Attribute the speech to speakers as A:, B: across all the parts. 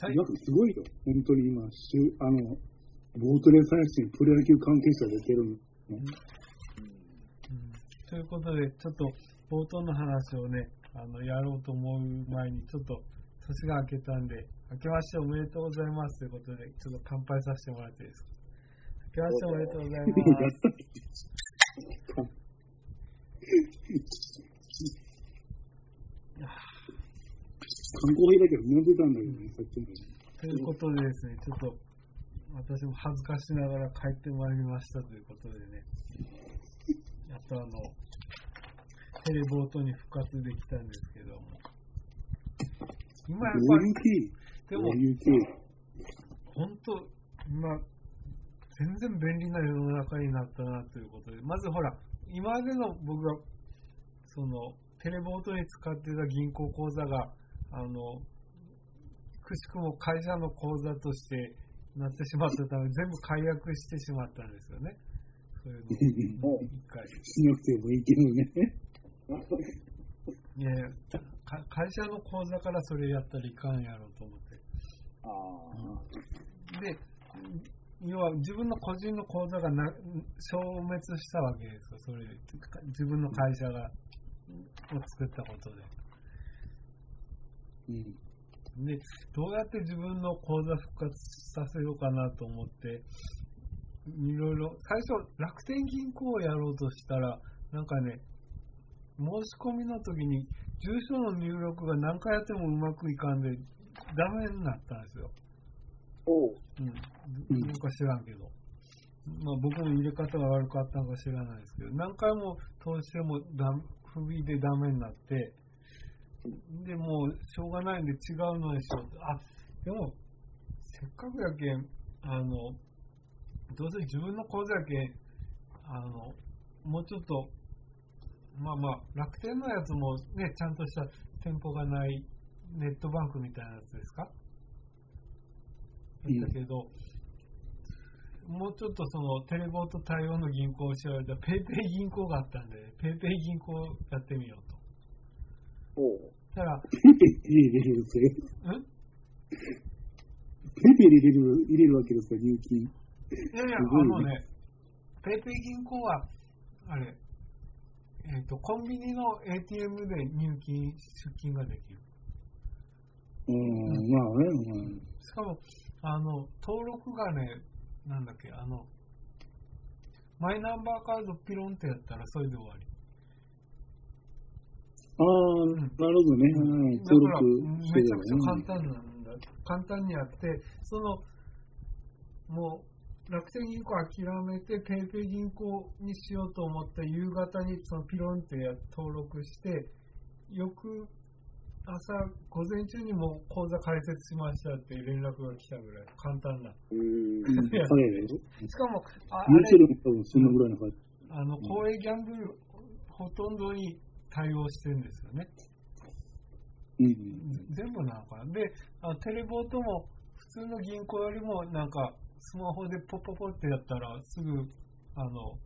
A: 最
B: なんかすごいよ。本当に今、あの、ボートレース配信、プロ野球関係者出てるの。
A: うんということで、ちょっと冒頭の話をね、あの、やろうと思う前に、ちょっと年が明けたんで、明けましておめでとうございますということで、ちょっと乾杯させてもらっていいですか？明けましておめでとうございます。
B: 観光費だけど飲んでたんだけどね、さっきまで。
A: ということでですね、ちょっと私も恥ずかしながら帰ってまいりましたということでね、やっとあの、テレボートに復活できたんですけども、今やっぱり、でも本当、今、全然便利な世の中になったなということで、まずほら、今までの僕が、その、テレボートに使ってた銀行口座が、あの、くしくも会社の口座としてなってしまったため、全部解約してしまったんですよね。そういうのを、一回。
B: しなくてもいいけどね。
A: いやいやか会社の口座からそれやったらいかんやろうと思って。
B: ああ。
A: で、要は自分の個人の口座がな消滅したわけですよ、それで。自分の会社が、を作ったことで。
B: うん。
A: で、どうやって自分の口座復活させようかなと思って、いろいろ、最初、楽天銀行をやろうとしたら、なんかね、申し込みの時に、住所の入力が何回やってもうまくいかんで、ダメになったんですよ。
C: おう。
A: うん、なんか知らんけど。まあ僕の入れ方が悪かったのか知らないですけど、何回も通してもダ不備でダメになって、で、もうしょうがないんで違うのにしようと。あ、でも、せっかくやけん、あの、どうせ自分の口座やけん、あの、もうちょっと、まあまあ、楽天のやつもね、ちゃんとした店舗がないネットバンクみたいなやつですか？だけど、もうちょっとそのテレボート対応の銀行を調べたら、ペイペイ銀行があったんで、ペイペイ銀行やってみようと。
C: おう。
A: たら、
B: ペペ入れるぜ。
A: ん
B: ペペ入れる、入れるわけですか、入金。
A: いやいや、あのね、ペイペイ銀行は、あれ、えっ、と、コンビニの ATM で入金、出金ができる。
B: うん、まあね、うん。
A: しかも、あの、登録がね、なんだっけ、あの、マイナンバーカードピロンってやったらそれで終わり。
B: ああ、なるほどね。はい。
A: だから、
B: 登録して
A: めちゃくちゃ
B: る
A: 簡単なんだ。簡単にやって、その、もう、楽天銀行諦めて、ペイペイ銀行にしようと思って、夕方にそのピロンってや登録して、翌朝、午前中にもう口座開設しましたって連絡が来たぐらい、簡単な。
C: うーん。
A: しかも、ああれ。あの、公営ギャンブル、ほとんどに対応してるんですよね。
B: うん。
A: 全部なのかな。で、あテレボートも普通の銀行よりもなんかスマホでポッポポってやったらすぐあの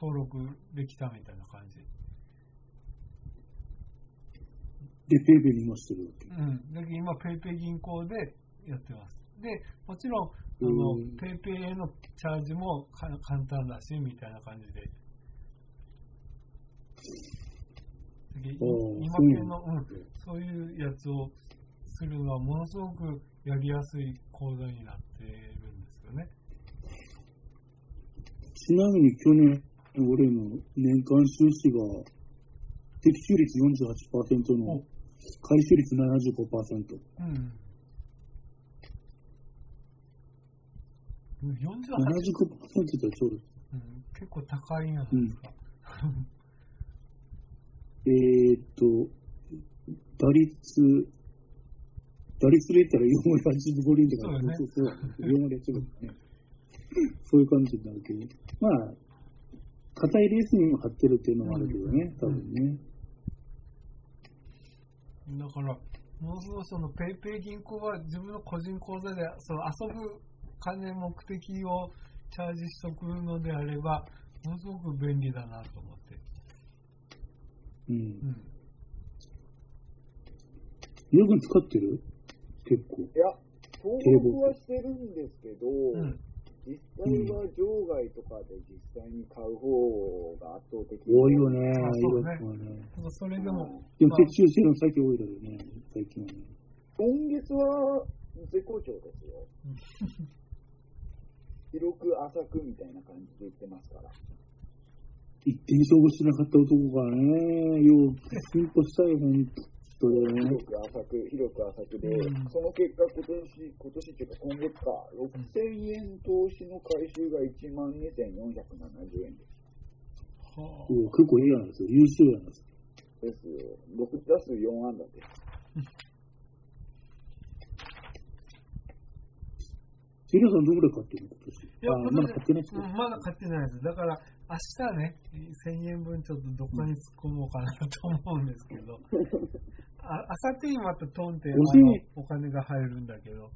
A: 登録できたみたいな感じ。
B: で、ペイペイにもしてるわけ。
A: うん。だけど今ペイペイ銀行でやってます。で、もちろん、あの
B: うん、
A: ペイペイへのチャージもか簡単だし、みたいな感じで。だけど
B: おー
A: 今系の、うん、そういうやつをするのはものすごくやりやすい講座になってるんですよね。
B: ちなみに去年、俺の年間収支が、適収率48%の
A: お
B: 回収率75%。
A: うん。48、
B: 75%ってちょうど、
A: うん、結構高いんじゃないですか。
B: えーっと、打率、打率で言ったら4割85厘とか、
A: そうだね
B: そうそうそう、4割85厘ね。そういう感じになるけど、まあ、硬いレースにも張ってるっていうのもあるけどね、多分ね。
A: だから、ものすごいそのペイペイ銀行は自分の個人口座でその遊ぶ金目的をチャージしとくのであれば、ものすごく便利だなと思って。
B: うん。
A: うん。
B: よく使ってる？結構。
C: いや、登録はしてるんですけど、
A: うん。
C: 実際は場外とかで実際に買う方が圧倒的に
B: 多いよね、
A: あそうね
B: ね。
A: でもそれでも、
B: でも、撤収してるの最近多いだろうね、最近はね。
C: 今月は絶好調ですよ。広く浅くみたいな感じで言ってますから。
B: 一点勝負しなかった男がね、よう、進歩したい、ほんとでね。
C: 広く浅く、広く浅くで、
A: うん
C: その結果、今年、今年っていうか今月か、6000円投資の回収が1万2470円です。
A: は
B: お結構いいやなんですよ。優秀やなんですよ。
C: ですよ。6打数4安打です。
B: セリアさんどんぐらい買ってるの今年？
A: いや
B: あ、まだ買ってないですか、
A: うんまだ買ってないです。だから、明日ね、1000円分ちょっとどこに突っ込もうかなと思うんですけど、ああさってにまたトンってあ
B: 5000
A: の
B: 円
A: お金が入るんだけど、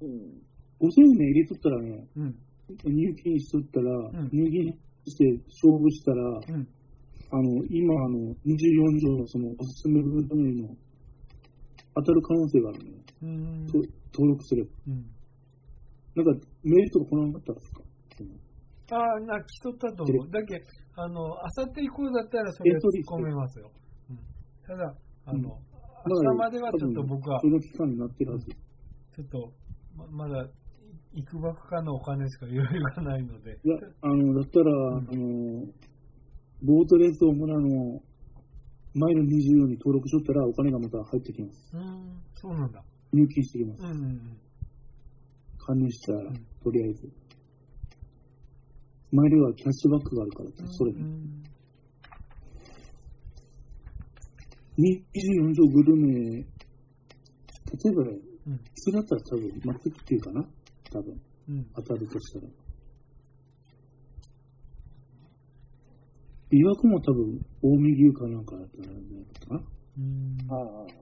C: うん。
B: 5000円入れとったらね、
A: うん、うん、
B: 入金しとったら、
A: ん
B: 入金して勝負したら、
A: うん。
B: あの、今、あの、24条のその、おすすめグルメの、当たる可能性があるね。登録すれば。
A: うん
B: なんか、メールとか来なかったんですか？
A: ああ、な、来とったと思う。だけあの、あさって以降だったらそれ突っ込めますよ。うん、ただ、あの、
B: うん
A: 明日まではちょっと僕は
B: そ、の期間になってるはず。
A: ちょっと、ままだ、いくばくかのお金しか余裕がないので。
B: いや、あの、だったら、あの、ボートレースを村の、マイル24に登録しとったら、お金がまた入ってきます。
A: うーん、そうなんだ。
B: 入金してきます。
A: うんうんうん。
B: 加入したら
A: ん、
B: とりあえず。マイルはキャッシュバックがあるから、それ。
A: うん
B: 24条グルメ、例えば、
A: うん
B: それだったら多分、松っていうかな多分、
A: うん
B: 当たるとしたら。琵琶湖も多分、近江牛かなんかだったらじゃないかな。
A: うん
C: はいはい。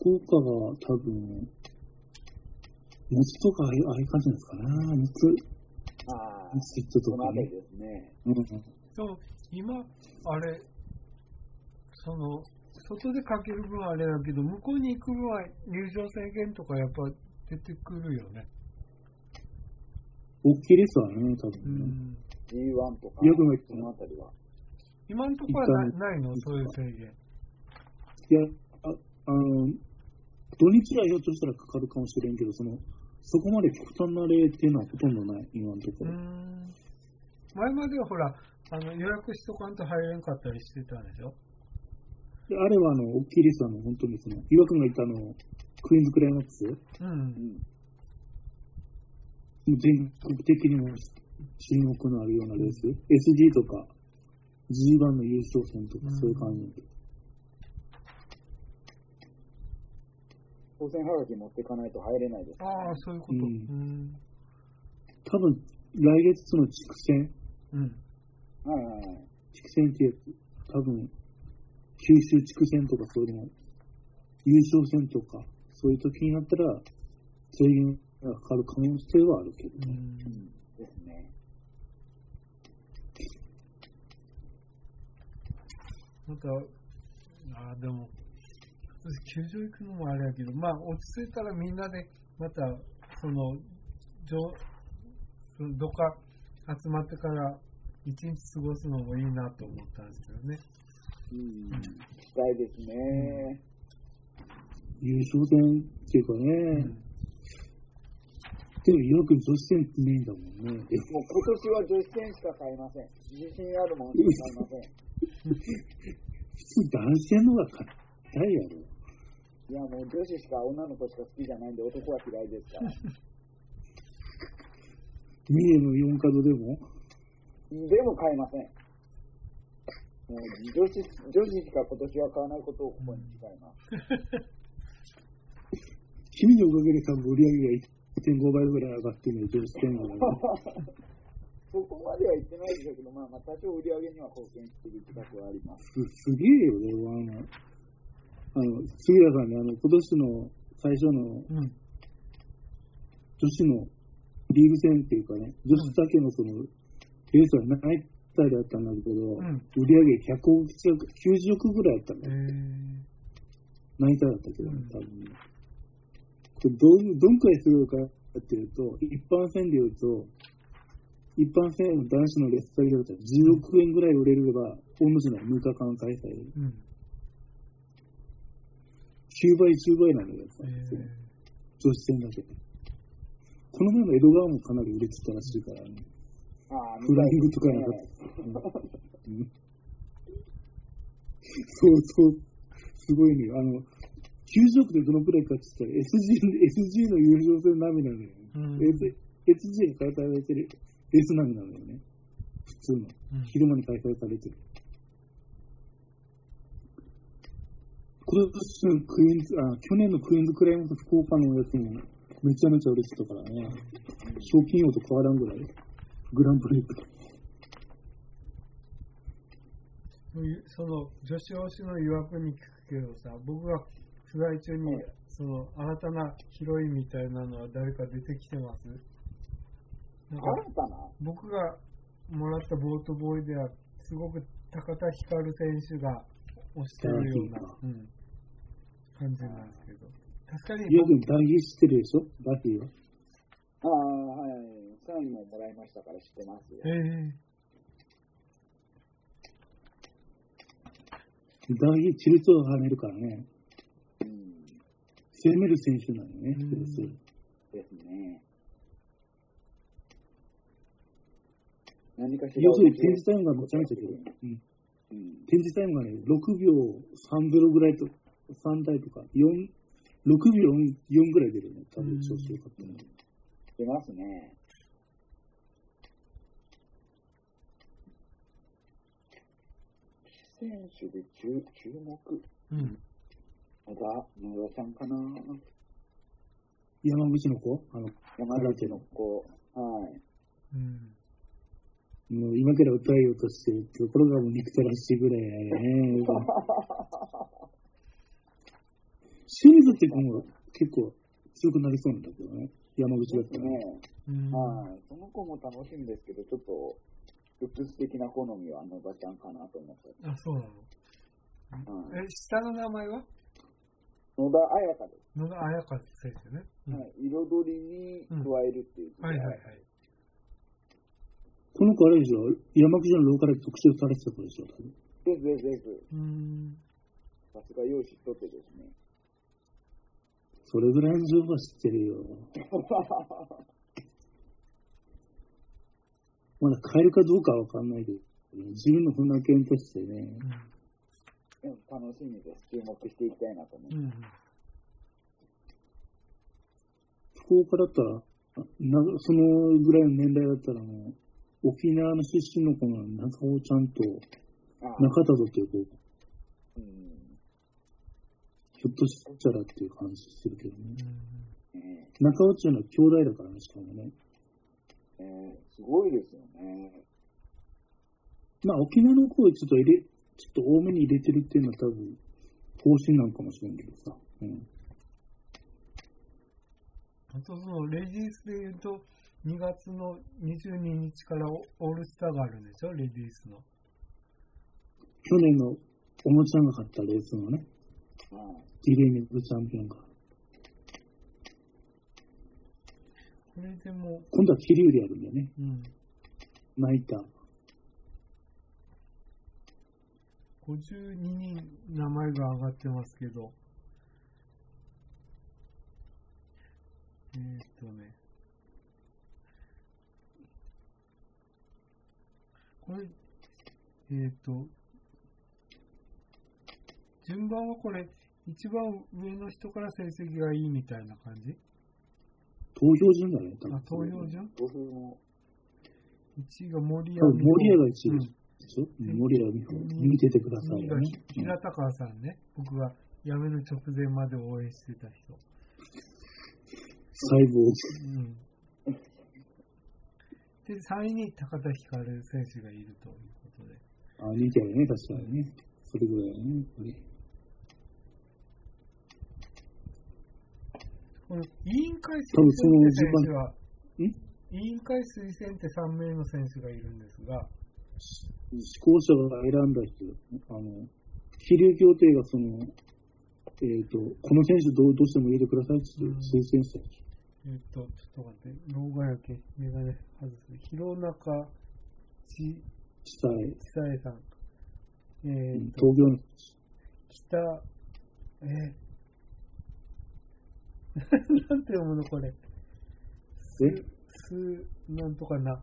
B: 福岡は多分、餅とかああいう感じなんですかね。餅、
C: ああ、
B: 餅セットとかね。
C: ですね。
B: うん。
A: そう、今、あれ、その、外でかける分はあれだけど、向こうに行く分は入場制限とかやっぱ出てくるよね。
B: 大きいですわね、多
A: う
B: 分ね。
A: ん。
C: G1 とか、
B: よくない
C: そのあたりは。
A: 今のところはなないの？そういう制限。
B: いや、ああの、土日はひょっとしたらかかるかもしれんけど、その、そこまで極端な例っていうのはほとんどない、今のとこ
A: う
B: ろ。
A: ん。前まではほら、あの予約しとかんと入れんかったりしてたんでしょ？
B: であれは、あの、大きいレースは、あの、本当にその、岩君が言ったあの、クイーンズクライマックス、も
A: うん。
C: うん。
B: う全国的にも注目のあるようなレース、SG とか、G1 の優勝戦とか、そういう感じなん
C: 当選はがき持っていかないと入れないです、
A: ああ、そういうこと。う
B: うん
A: ん。
B: 多分、来月の地区戦、
A: うん。
C: はいはいはい。
B: 地区戦ってやつ、多分、九州地区戦とかそういうの、優勝戦とか、そういう時になったら、制限がかかる可能性はあるけどね。
A: うん
C: うん。ですね。
A: なんか、ああ、でも、私球場行くのもあれやけど、まあ、落ち着いたらみんなで、また、その、上そのどっか集まってから、一日過ごすのもいいなと思ったんですよね。
C: うん。期待ですね。
B: 優勝戦っていうか
A: う
B: ね、
A: ん。
B: でもよく女子戦ってねえんだもんね。でも
C: もう今年は女子選しか買いません。自信あるものしか買いません。
B: 普通男子戦の方が硬いやろ。
C: いや、もう女子しか女の子しか好きじゃないんで男は嫌いですから。
B: 三重の4角でも、
C: でも買いません。もう女子、女子しか今年は買わないことをここに誓います。
B: 君のおかげで多分売り上げが1.5倍ぐらい上がってるの女子戦が、ね。
C: そこまでは言ってないでしょうけど、まあまあ多少売り上げには貢献している自覚はあります。
B: すすげえよね、あの、あの、杉田さんね、あの、今年の最初の
A: うん。
B: 女子のリーグ戦っていうかね、女子だけのその、レースはないってタイルだったんだけど、
A: ん
B: 売り上げ100億近く、90億ぐらいあったん
A: え
B: だよ。
A: ー、
B: ナイターだったけどね
A: うん、
B: 多分ね。これどん、どんくらいすごいかっていうと、一般戦で言うと、一般戦の男子のレッサーだったら10億円ぐらい売れれば、同じの6日間開催。
A: うん。
B: 9倍、10倍なんだよ、女子戦だけ。この前の江戸川もかなり売れてたらしいからね。フライングとかなんか
C: ね
B: うんそうそう、すごいね。あの、90億でどのくらいかって言ったら SG, SG の優勝戦並みなのよ。
A: うん
B: S- SG が開催されてるレース並みなのよね。普通の。
A: うん
B: 昼間に開催されてる。今年のクイーンズ、あ、去年のクイーンズクライマーと福岡のやつもめちゃめちゃ売れてたからね。賞金王と変わらんぐらい？グランプリとか。
A: その女子推しの誘惑に聞くけどさ、僕が取材中に、その新たなヒロインみたいなのは誰か出てきてます？なんか僕がもらったボートボーイでは、すごく高田ひかる選手が推してるような、うん、感じなんですけど。確かに
B: よく大ヒ知ってるでしょ？ダフィーは。
C: ああ、はい。サインももらいましたから知ってますよ。
A: ええ
B: 大ヒチルツを跳ねるからね。
C: うん。
B: 攻める選手なのね、
A: うん
B: チルツ。
C: ですね。何かしら。
B: 要するに展示タイムがめちゃめちゃ出る。うん
C: うん。
B: 展示タイムがね、6秒30ぐらいと、3台とか、4、6秒4ぐらい出るね。多分調子よかったね。
C: 出ますね。選手で注注目？
A: うん。
C: 野田、野田さんかな
B: 山口の子？あの、
C: 山口の子。はい。
A: うん。
B: もう今から歌えようとしてるところがもう憎たらしいぐらいね。清水って子も結構強くなりそうなんだけどね。山口だったら。
C: ね。
A: うん。
C: はい。その子も楽しみですけど、ちょっと、ルックス的な好みは野田ちゃんかなと思って。
A: あ、そうなの？
C: はい
A: え、下の名前は？
C: 野田彩香です。
A: 野田彩香選手ね。うん
C: はい。彩りに加えるっていう字で。
A: はいはいはい。
B: この子あれでしょ？山口のローカルで特集されてた子でしょ？
C: ですですです。
A: うん。
C: さすが容姿とってですね。
B: それぐらいの情報は知ってるよ。まだ変えるかどうかはわかんないけど、自分の船券としてね、
C: でも楽しみです。注目していきたいなと思い
A: うん。
C: ます。
A: うん。
B: 福岡だったら、なそのぐらいの年代だったらもう、沖縄の出身の子の中尾ちゃんと
C: あ
B: 中田とっていう子、ょっとしたらっていう感じするけどね。
C: ね
B: 中尾っていうのは兄弟だからね、しかもね。
C: えねすごいですよね。
B: まあ沖縄の子をちょっと入れ、ちょっと多めに入れてるっていうのは多分、方針なんかもしれんけどさ。うん。
A: あとそのレディースで言うと、2月の22日からオオールスターがあるんでしょ、レディースの。
B: 去年のおもちゃんが勝ったレースのね、
C: はい。
B: ディレイネブチャンピオンが。
A: これでも、
B: 今度は桐生でやるんだよね。
A: うん、
B: ナイター。
A: 52人名前が上がってますけど、えー、っとね、これ、えー、っと、順番はこれ、一番上の人から成績がいいみたいな感じ？
B: 投票順だね、多分
A: あ、。投票順？
C: 投票も、
A: ?1 位が森谷
B: 多分森谷が一位
A: うん
B: でしょ、うん、森谷美穂。見ててください
A: 2位が
B: よね。
A: ひ平田川さんね。僕が辞める直前まで応援してた人。
B: 細胞。
A: うん。で、3位に高田ひかる選手がいるということで。
B: あ、似てるね、確かにね。それぐらいだね、やっぱり。
A: この委員会推薦って選手は、
B: ん
A: 委員会推薦って3名の選手がいるんですが、
B: 試行者が選んだ人、あの、飛竜協定がその、えっ、と、この選手どうどうしても入れてくださいって言って推薦した人。
A: えっと、ちょっと待って、老眼やけ、メガネ外す。弘中ち
B: したい、
A: ちさえさん。えっと、
B: 東京の、
A: 北、え なんて読むのこれ。す
B: え、
A: す、なんとかな。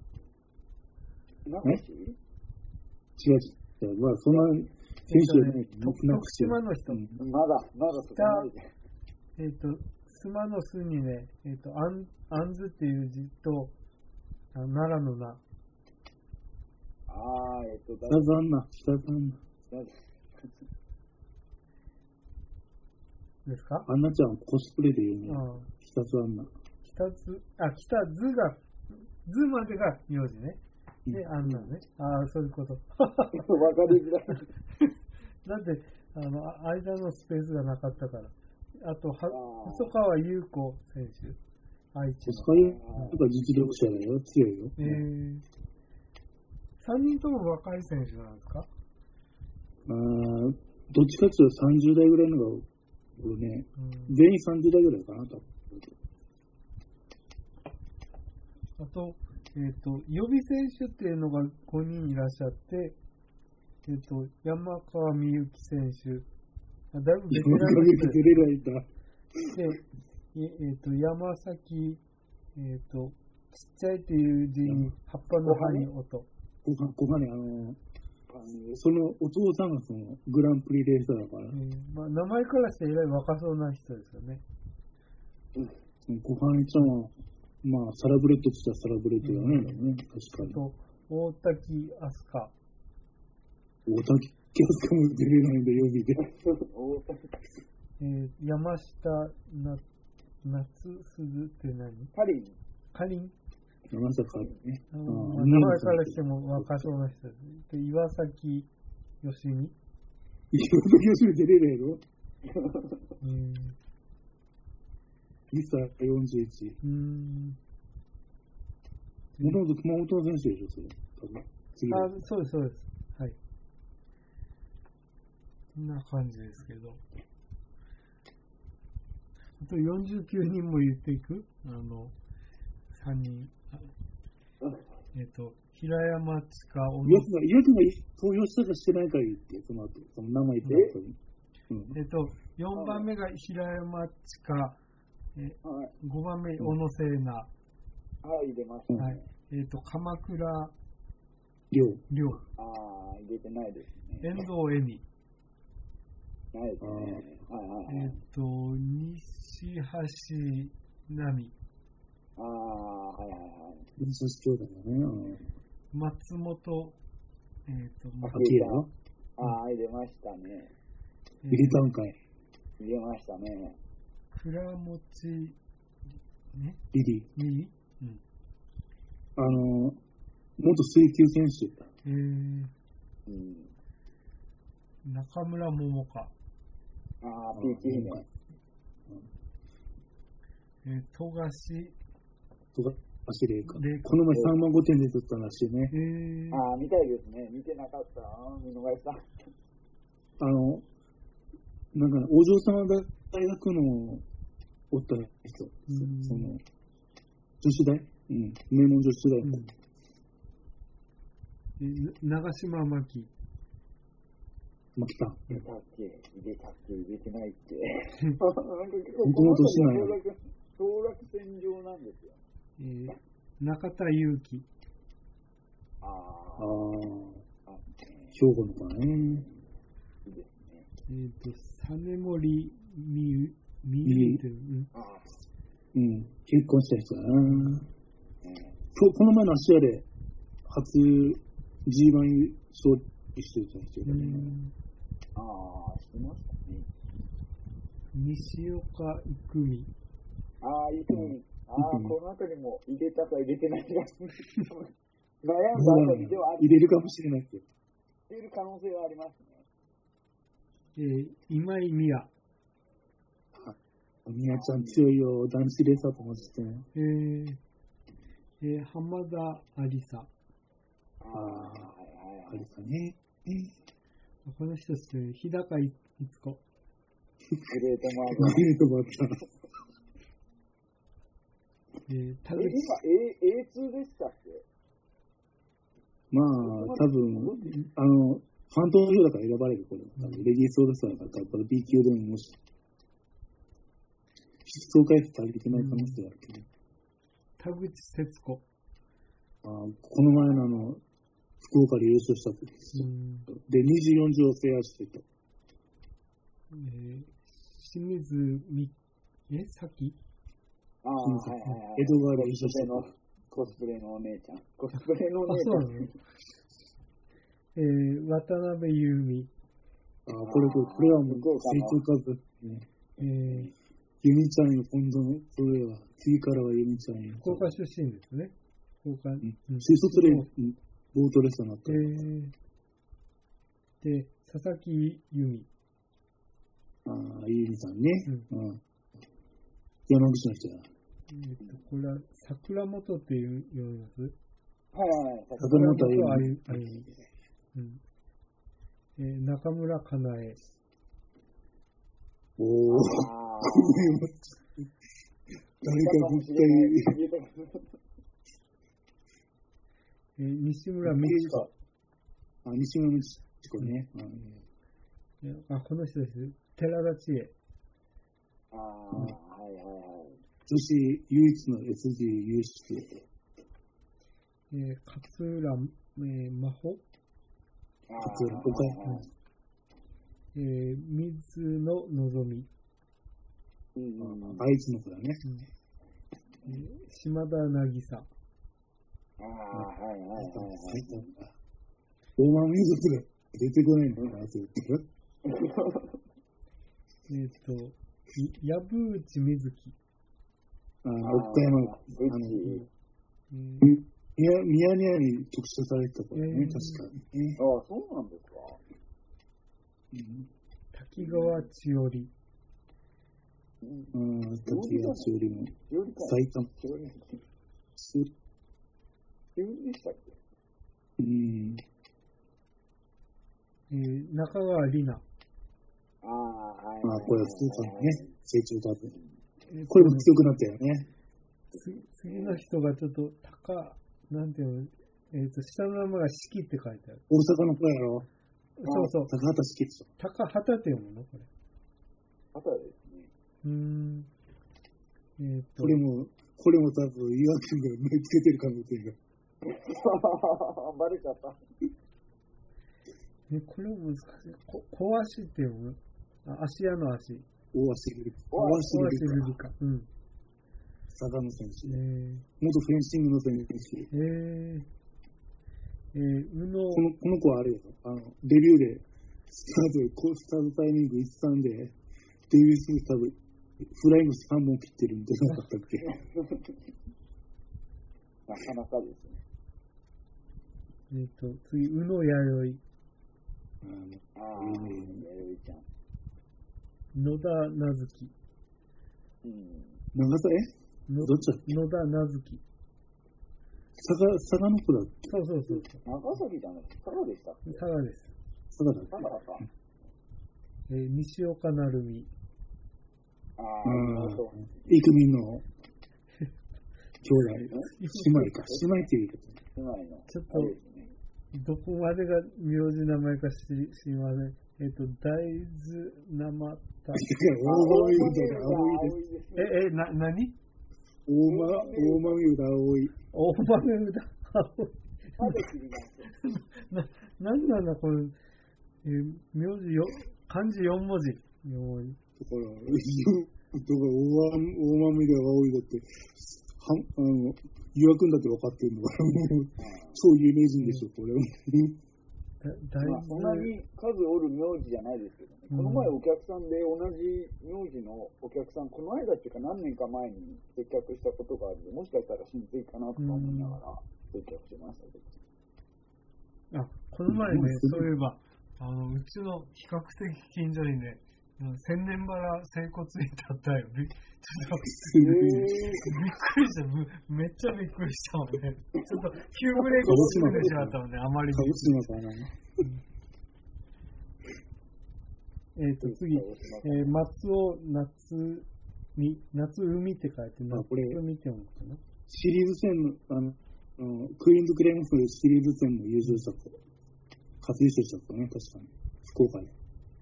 C: なんかし
B: 違う違う。まあ、そんな選手じゃない。
A: と徳島の人。
B: うん
C: まだ、まだそこないで。
A: えっ、と、スマの巣にね、えっ、と、あん、あんずっていう字と、あ奈良のな、
C: ああ、えっと、だ
B: 北さんな、北さんな。
A: ですか？
B: アンナちゃんはコスプレで有名。北さんな。
A: 北津、あ、北図が、図までが名字ね。で、あんなね。ああ、そういうこと。
C: わかりづらい。
A: だって、あの、あ間のスペースがなかったから。あと、は細川優子選手。愛知の。
B: コスパイとか実力者だよ。強いよ。
A: えー、3人とも若い選手なんですか？
B: あーどっちかっていうと30代ぐらいのが多いね。
A: うん
B: 全員30代ぐらいかなと。
A: あと、えっ、と、予備選手っていうのが5人いらっしゃって、えっ、と、山川美幸選手、あだいぶベテ
B: 今
A: ランで
B: 出れないんだ。
A: で、えっ、と、山崎、えっ、と、ちっちゃいっていう字に葉っぱの葉に音。
B: こここがね、あの、そのお父さんがそのグランプリレーサーだから。
A: え、ーまあ、名前からしてえらい若そうな人ですよね。
B: 小羽ちゃんは、まあ、サラブレッドって言ったらサラブレッドだね、確かに。
A: 大滝飛鳥。
B: 大竹キャスカも出れないんだ、予備で。
C: 大 谷
A: えー山下な夏鈴って何？
C: パリ、
A: かりん
B: 山坂ね。
A: あ
B: あ
A: の
B: ー
A: 名前からしても若そうな人です。で、岩崎よしみ。
B: 岩崎よしみ出れないの
A: えー
B: ミスター41。
A: うーん。
B: もともと熊本の選手でしょ、それ。多分次
A: あ、そうです、そうです。はい。こんな感じですけど。あと49人も言っていく？あの、3人。あえっ、と、平山地下、小野
B: ヤクが、ヤクが投票したかしてないか言って、その後、その名前言った後に。うん。
A: えっと、4番目が平山地下、え
C: はい、
A: 5番目、小野聖奈、
C: はい、出ましたね。
A: はいえっと、鎌倉
B: 量。
A: 亮、
C: ああ、入れてないですね。
A: 遠藤恵美、
C: ないですね。はいはいはい。
A: えっと、西橋奈美、
C: ああ、はいはいはい。
B: 分析教だよね。
A: 松本、えっと、ま
B: うん。秋山
C: ああ、入れましたね。
A: え
B: 入れたんかい。
C: 入れましたね。
A: 倉持、ね、
B: リリー。
A: いいうん。
B: あの、元水球選手。
A: えー、
C: うん。
A: 中村桃香、
C: ああ、ピーチ姫。
A: えー、富樫、
B: とか、走れかこの前3万5点で取ったらしいね。
A: えー、
C: ああ、見たいですね。見てなかった。見逃した。
B: あの、なんかね、お嬢様大学のおった人。
A: うん
B: その、女子大？うん。名門女子大の。
A: うんえー長島真紀、
B: まあ、来た。
C: 入れたっけ？入れたっけ？入れてないって。なんか結構、
B: もともと市内
C: 当落、当落線上なんですよ。
A: えー中田裕樹、
C: あ
B: あ
C: あ、
B: あ、
C: あ、ね
B: 兵庫のかね。
C: いいですね。
A: えっ、と、実森みゆ、み
B: みゆ
A: ゆっていう、うん
C: ああ、
B: うん。結婚した人だな。
C: ね
B: 今日、この前の芦屋で、初 G1 優勝してた人だね。
C: ああ、してましたね。
A: 西岡育美、
C: ああ、いつもに、ああ、
B: うん
C: この辺りも入れたか入れてないか。悩んだ
B: まあ
C: あたりではあ
B: 入れるかもしれないけど。
C: るる可能性はありますね。
A: えー今井美也、
B: みやちゃん強いよ。男子レーサーと同じしてね。
A: えーえー浜田ありさ、
C: ああ、はいはい
B: あれかね。
A: この人ですね、日高いつ子。
C: グレートマー
B: グレートバッター。
A: えー、田
C: え、
A: 口、
C: 今 A、A2 でしたっけ？
B: まあ、多分、あの、ファントム票だから選ばれる、これ。多分レディースオールスターだから、やっぱり B 級でももし、出走回数足りてない可能性があるけど、
A: 田口節子。
B: あーこの前のあの、福岡で優勝した時でで、24乗制圧してた。
A: えー、清水み、え、さき？
C: ああ、はいはいはい。
B: 江戸川で優勝した
C: のコスプレのお姉ちゃん。コスプレのお
A: あ、
C: 姉ちゃ。
A: そうんなのえー、渡辺優美。
B: あーこれ、これこれはもう成功数。ね
A: えー、
B: ユミちゃんよ、今度の、それは、次からはユミちゃんよ。
A: 福岡出身ですね。福岡。うん
B: うん水素トレイン、うんボートレースになった。
A: えー、で、佐々木由美。
B: ああ、ユミさんね。
A: う
B: うん。山口の人や。
A: えっと、これは桜本っていう読みます
C: はいはいはい。
B: 桜本歩
A: あ
B: み
A: ゆあゆみ。うん。えー中村かなえ。
B: おお。
C: ああ。
B: 誰か絶対、
A: えー西村美智子。
B: あ、西村美智子ね。うん
A: えーあ、この人です。寺田千恵。
C: ああ、はいはいはい。
B: 女子唯一の SG 優秀。
A: えー勝浦、えー、真帆？
C: あ
B: 勝浦、岡山。
A: えー水野のぞみ。
C: うんうんうん。
B: あいつの子だね。
A: えー島田渚。
C: ああ、はいはいはいはい。
B: 最高だ。大間民族が出てこないのかなって言ってる。
A: えっ、と、い藪内瑞希。
B: あ岡山、あ
C: う
B: の、
C: ち
A: えー
B: ミヤミヤネ屋に特集されてた子だね、
A: えー
B: 確かにね。
C: ああ、そうなんですか。
B: うん
A: 滝川千織。
C: うん。
B: うん、滝川しおりも、
C: よりか。
B: 埼玉、
C: より、
B: す
C: よりでしたっけ
B: うん、
A: えー中川里奈。
C: ああ、はい。
B: まあ、これは普通かもね、成長多分。
A: えー
B: これも強くなったよね。
A: つ次の人がちょっと高、なんていうの、えっ、と、下の名前が四季って書いてある。
B: 大阪の子やろ？
A: そうそう。
B: 高畑式でしょ。
A: 高畑って読むの？これ。
C: あとはですね。
A: うーん。えっ、と
B: こ、れも、これも多分、岩君が目つけてる可能性が。
C: バレちゃった。
A: えこれ難しい。こ小足って読む？あ足屋の足。
B: 大足ルリカ。
C: 大
B: 大
A: 小足
B: 足ルリカ。
A: うん。
B: 佐賀の選手。
A: え
B: 元フェンシングの選手。
A: ー、えー、えー、宇野、
B: このこの子はあれよ。あの、デビューで、スタートスタートタイミング13で、デビューする多分、フライング3本切ってるんじゃなかったっけ？
C: なかなかですね。
A: えっ、と、次、宇野弥
B: あの
C: ああ、
B: うん
C: やるちゃん。
A: 生、野田なずき。
C: うん。
B: 長さえ
A: の
B: どっちだっけ？
A: 野田なずき。
B: 佐賀、佐賀の子だっけ？
A: そうそうそうそう。
C: 長崎じゃなくて、佐賀でしたっけ？
A: 佐賀です。
B: 佐賀だっ
C: 佐賀か。
A: えー、西岡成美。
C: あ
B: け
C: あ、
B: ああ
C: そう。、
B: イクミンの 兄弟。姉妹か。姉妹っていう言い方。
C: 姉妹の。
A: ちょっと
C: あれですね。
A: どこまでが名字名前か知り知りません。えっ、と、大豆生
B: 大間ミューダ青いで
A: え、え、な、なに
B: 大間、大間ミュ青い。
A: 大豆歌。
C: まだ気にな。
A: な、なんなんだ、これ。えー名字よ、漢字4文字。4文字。
B: だから、よだから大間、大間ミュ青いだって、はあの、岩君だって分かってるのから、もう、超有名人でしょ、これ。
C: まあ、そんな
A: 豆。
C: に数おる名字じゃないですけどね。
A: うん
C: この前お客さんで同じ名字のお客さん、この間っていうか何年か前に接客したことがあるんで、もしかしたら親戚かなとか思いながら接客してましたけど。
A: あ、この前ね
B: うん、
A: そういえば、あの、うちの比較的近所にね、うん千年原整骨院だったよ。びっくりした。むめっちゃびっくりしたもんね。ちょっと急ブレーキしてしまったもんね、あまりに。
D: えっ、と、次、えー松尾夏み、夏海って書いて、夏海って読むのかな？
B: シリーズ戦の、あの、あのクイーンズクレームスのシリーズ戦も優勝したと。初優勝したとね、確かに。福岡で。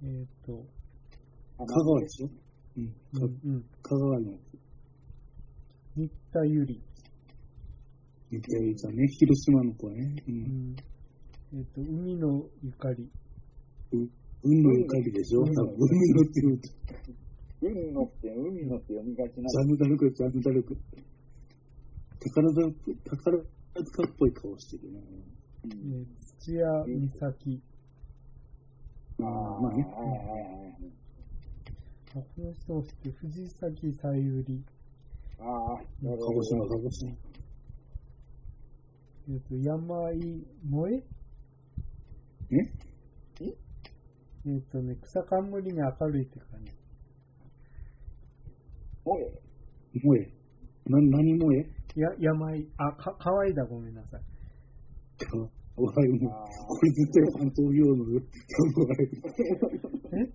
D: えっ、と、
B: 香川でしょうん。か
D: うん、うん。
B: 香川の、
D: 新田ゆり。
B: ゆきやゆちゃんね、広島の子ね。う。
D: うんん。えっ、と、海のゆかり。
B: 運のゆかりでしょ？
D: うん
B: 多分、海のって言うと、
C: 海のって、海のって読みがちな
B: ジャムダルク、ジャムダルク。宝塚っぽい、宝塚っぽい顔してるね。
D: えー土屋美咲。
C: ああ、
B: まあね。
C: はいはいはい。
D: あ、この人も知ってる、藤崎さゆり。
C: ああ、なる
B: 鹿
C: ほど。
B: 児島、鹿児島。
D: えっ、と、山井萌え？
B: ね
D: え？っ、とね、草冠に明るいって感じ。
C: もえ？
B: 萌え？な、何萌え？
D: や、山井、あ、か、かわいいだ、ごめんなさい。
B: かわいい。もうこれ絶対関東業の？
D: え？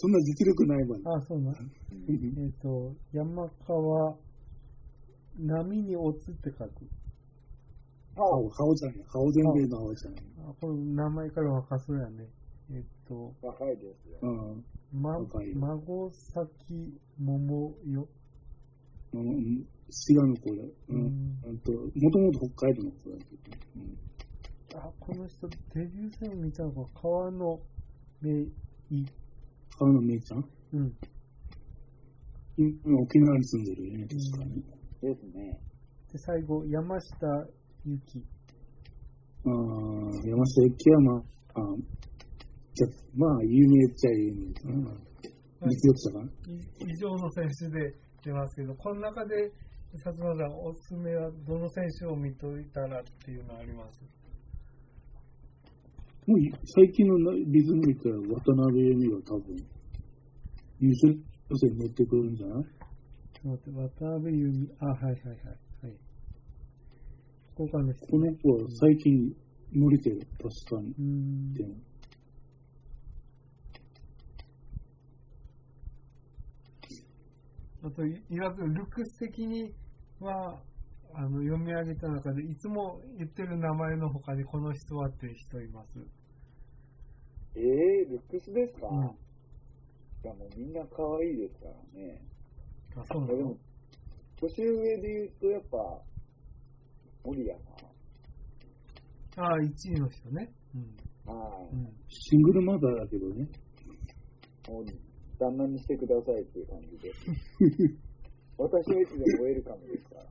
B: そんな実力ないわ。
D: あ、そうな。えっ、と、山川、波に落ちって書く。
B: 顔、顔じゃない。顔全米の顔じゃない。
D: あ、これ名前から若そうやね。えっ、と、
C: 若いですよ。
B: うん。
D: ま、孫崎桃よ。
B: うん、滋賀の子だ。う。
D: うんん
B: うんと、もともと北海道の子だけど。うん。
D: あ、この人、デビュー戦見たのか、川の目い。
B: 川野めいちゃん
D: うん。
B: 今沖縄に住んでるよね、確かに。
C: ですね。
D: で、最後、山下ゆき。
B: ああ、山下由紀はまあ、あじゃまあ、有名っちゃ有名かな。実力者かな。
A: い以上の選手で出ますけど、この中で、薩摩さん、おすすめはどの選手を見といたらっていうのあります？
B: もうい最近のなリズム見たら渡辺恵美が多分、優勝戦に乗ってくるんじゃない？
D: ちょっと待って、渡辺由美。あ、はいはいはい。はい。福岡の人。
B: この子は最近乗れてる、確かに。
D: うーん。
A: あと、いいわゆるルックス的には、あの読み上げた中で、いつも言ってる名前の他にこの人はっていう人います。
C: ええルックスですか、
A: うん
C: いやもうみんな可愛いですからね。
A: あ、そうな
C: 年上で言うとやっぱ、森谷
A: ああ、1位の人ね。うん。
C: はい。
A: うん。
B: シングルマザーだけどね。
C: もう、旦那にしてくださいっていう感じで。私はいつでもウェルカムですから。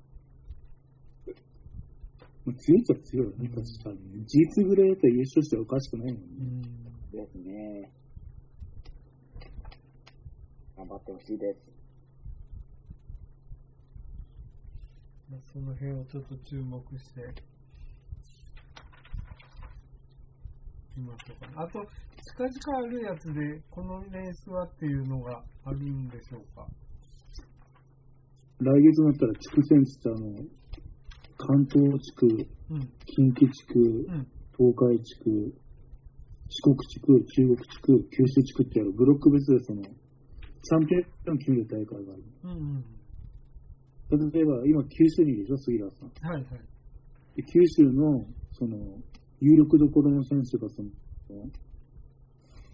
B: まあ強いっちゃ強いよね、確かに。G2 ぐらいだったら優勝しておかしくないもん
A: う
B: ね。
A: ん。
C: ですね。頑張ってほしいです。
A: まあ、その辺をちょっと注目してみましょうかね。あと、近々あるやつで、このレースはっていうのがあるんでしょうか？
B: 来月になったら地区戦って言ったらあの、関東地区、
A: うん。
B: 近畿地区、
A: うん。
B: 東海地区、四国地区、中国地区、九州地区ってやるブロック別でその、チャンピオンを決める大会がある。
A: うんうん。
B: 例えば、今九州にいるでしょ、杉浦さん。
A: はいはい。
B: で九州の、その、有力どころの選手が、その、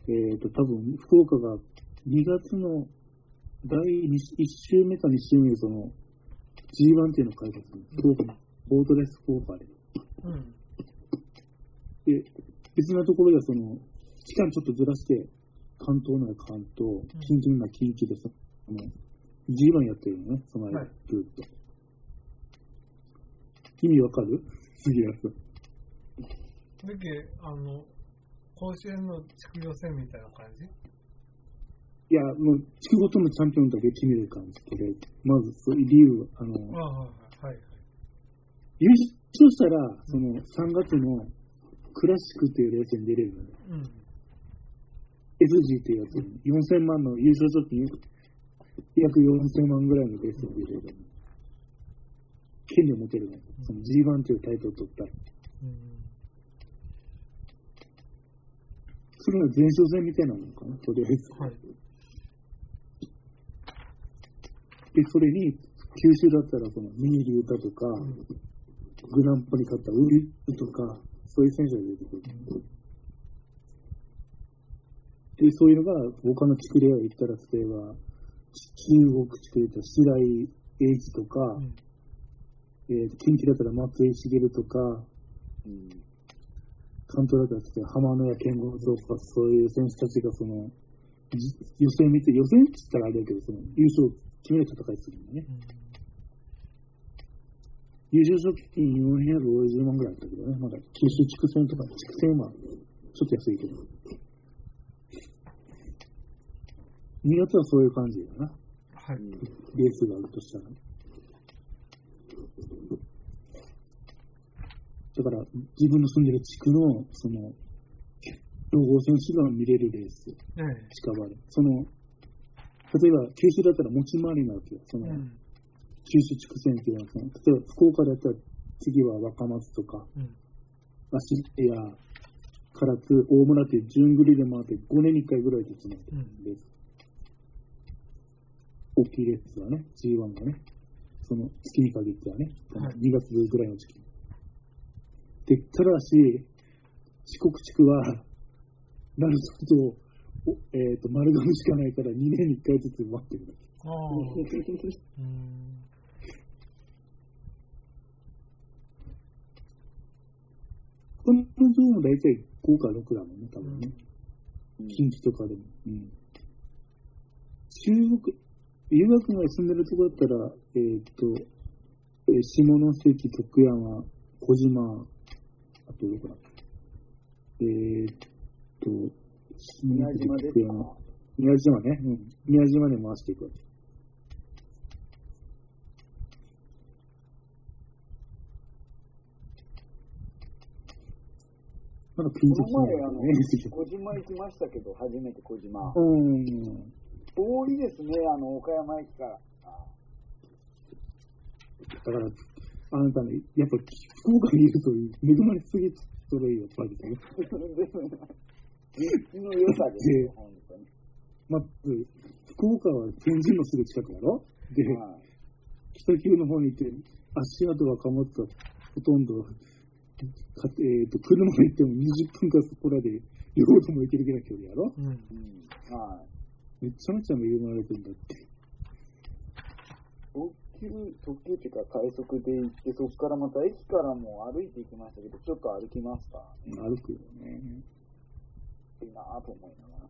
B: えっ、と、多分、福岡が2月の第1週目か2週目で、その、G1 っていうのを開発する。福岡、ボートレス福岡で。
A: うん。
B: で、別なところでは、その、期間ちょっとずらして、関東なら関東、近畿なら近畿で、その、G1 やってるのね、その間、
A: はい
B: ずっと。意味わかる？杉浦さん。
A: だけあの、甲子園の地区予選みたいな感じ？
B: いや、もう、地区ごとのチャンピオンだけ決める感じで、まず、そういう理由、あの、
A: ああ、はいはい。
B: 優勝したら、その、3月のクラシックっていうレースに出れる。
A: うん。
B: で、SG っていうやつ、4000万の優勝賞金、約4000万ぐらいのレースを出る権利を持てるの。その G1 というタイトルを取ったら。
A: うん
B: それが前哨戦みたいなものかな、とりあえず。
A: はい。
B: で、それに、九州だったら、その、ミニリュータとか、グランプに勝ったウリとか、そういう選手が出てくる。で、そういうのが、他の地区では言ったら、例えば、中国地区で言ったら白井英二とか、
A: うん
B: えー近畿だったら松井茂とか、
C: うん。
B: 関東だったら浜野谷健吾とか、そういう選手たちがその、じ予選見て、予選って言ったらあれだけど、その優勝を決める戦いするんだね。優勝賞金450万ぐらいあったけどね、まだ九州地区戦とか、地区戦はちょっと安いけど。2月はそういう感じだな。
A: はい。
B: レースがあるとしたら。だから、自分の住んでる地区の、その、強豪選手が見れるレース、
A: ええ
B: 近場で。その、例えば、九州だったら持ち回りなわけよ。その、
A: うん。
B: 九州地区戦っていうのは、例えば福岡だったら次は若松とか、
A: うん。
B: 芦屋、唐津、大村っていう順繰りで回って5年に1回ぐらいでつなって
A: うん。
B: レース。大きいレースはね、G1 がね、その月に限ってはね、
A: はい
B: 2月ぐらいの時期。で、ただし、四国地区は、なると、おえっ、と、丸亀しかないから2年に1回ずつ待ってるだけ。
A: ああ。うん。
B: このゾーンも大体5か6だもん。ね、多分ね。
C: うん。
B: 近畿とかでも。うん。中国、留学が住ん。でるとこだったら、えーっと、えー下関、徳山、小島、あとどこだえーっと、
C: 宮島で。
B: 宮島ね。うん。宮島で回していくわけ。まだピン
C: こ
B: と
C: の前、あの小島行きましたけど、初めて小島。
B: うん。
C: 遠いですね、あの、岡山駅から。あ
B: だから、あなたね、やっぱ福岡にいると恵まれすぎそれやっぱりね。
C: 立地の良さですよ、本当に。
B: まず、福岡は天神のすぐ近くだろ？で、
C: はい
B: 北九の方に行って、足跡若松はほとんど、かえー、と車で行っても20分かそこらで、両方とも行けるぐらいの距離やろ？
A: うん。
C: うん。はい。
B: めちゃめちゃ恵まれてるんだって。
C: 特急、特急っていうか快速で行って、そこからまた駅からも歩いて行きましたけど、ちょっと歩きますからね。
B: 歩くよね。
C: いいなぁと思いながら。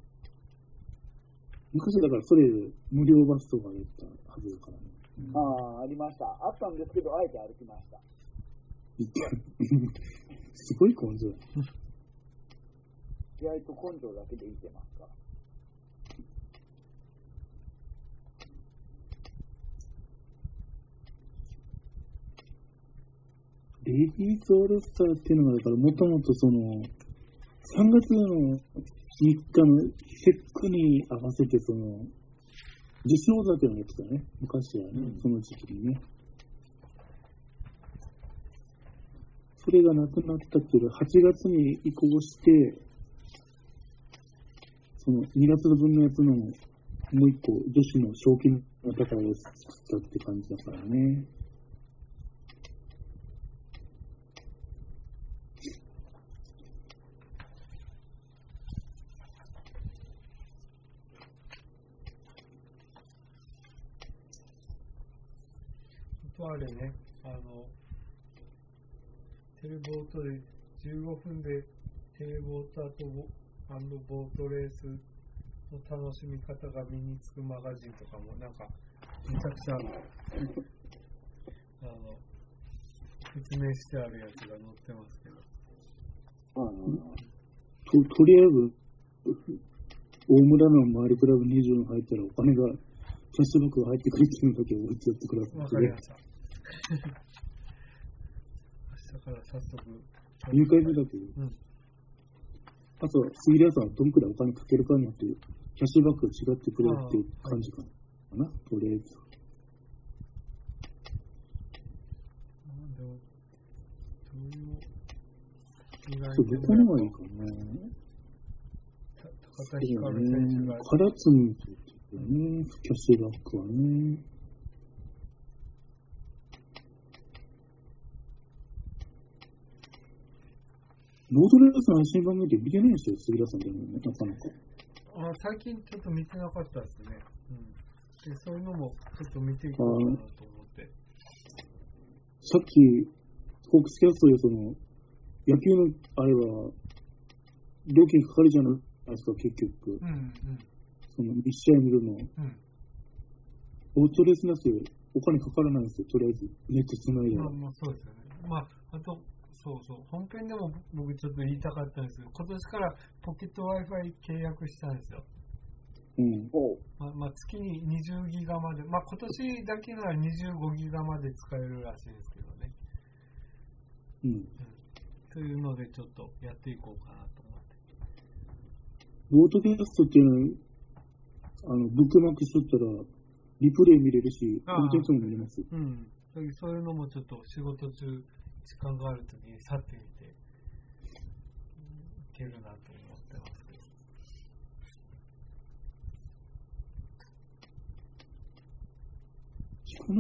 B: 昔だからそれ無料バスとかで行ったはずだからね。
C: ああ、ありました。あったんですけど、あえて歩きました。
B: すごい根性や。
C: 意外と根性だけで生きてますから。
B: レディースオールスターっていうのが、だからもともとその、3月の3日の節句に合わせて、その、受賞座っていうのをやってたね。昔はね、
C: うん
B: その時期にね。それがなくなったけど、8月に移行して、その2月の分のやつの、もう一個、女子の賞金の高いを作ったって感じだからね。
A: あれね、テレボートで15分でテレボートとボボートレースの楽しみ方が身につくマガジンとかもなんかめちゃくちゃあの説明してあるやつが載ってますけど。
C: うん。
B: ととりあえず、大村の周りクラブ20入ったらお金が、キャッシュバックが入ってくるっていうのだけ覚えてやってください。
A: わかりました。から早速。
B: 入会費だけど、
A: うん。
B: ああと、杉浦さんはどんくらいお金かけるかによって、キャッシュバックが違ってくれるっていう感じかな、とりあえず。そう、どこのがいいかな。
A: 高田ひかる選手が、
B: カラツムってね、キャッシュバックはね。ロードレースの配信番組って見てないんですよ、杉浦さんでもね、なかな？か。
A: あ最近ちょっと見てなかったですね。うん。で、そういうのもちょっと見ていこうかなと思って。
B: さっき、フォークスキャストでその、野球の、あれは、料金かかるじゃないですか、結局。
A: うん、うん、
B: その、一試合見るの。
A: うん。
B: オートレースなしでお金かからないんですよ、とりあえず。ネットつないで。
A: まあ、まあ、そうですよね。まあ、あと、そうそう、本編でも僕ちょっと言いたかったんですけど、今年からポケット Wi-Fi 契約したんですよ。
B: うん。
A: まあ、まあ、月に20ギガまで、まあ、今年だけなら25ギガまで使えるらしいですけどね。
B: うん。
A: というので、ちょっとやっていこうかなと思って。
B: オートキャストっていうのは、あの、ブックマークしとったら、リプレイ見れるし、コンテンツも見れます。
A: うん。そういうのもちょっと仕事中、時間があるときに去ってみて、いけるなと思ってますけど。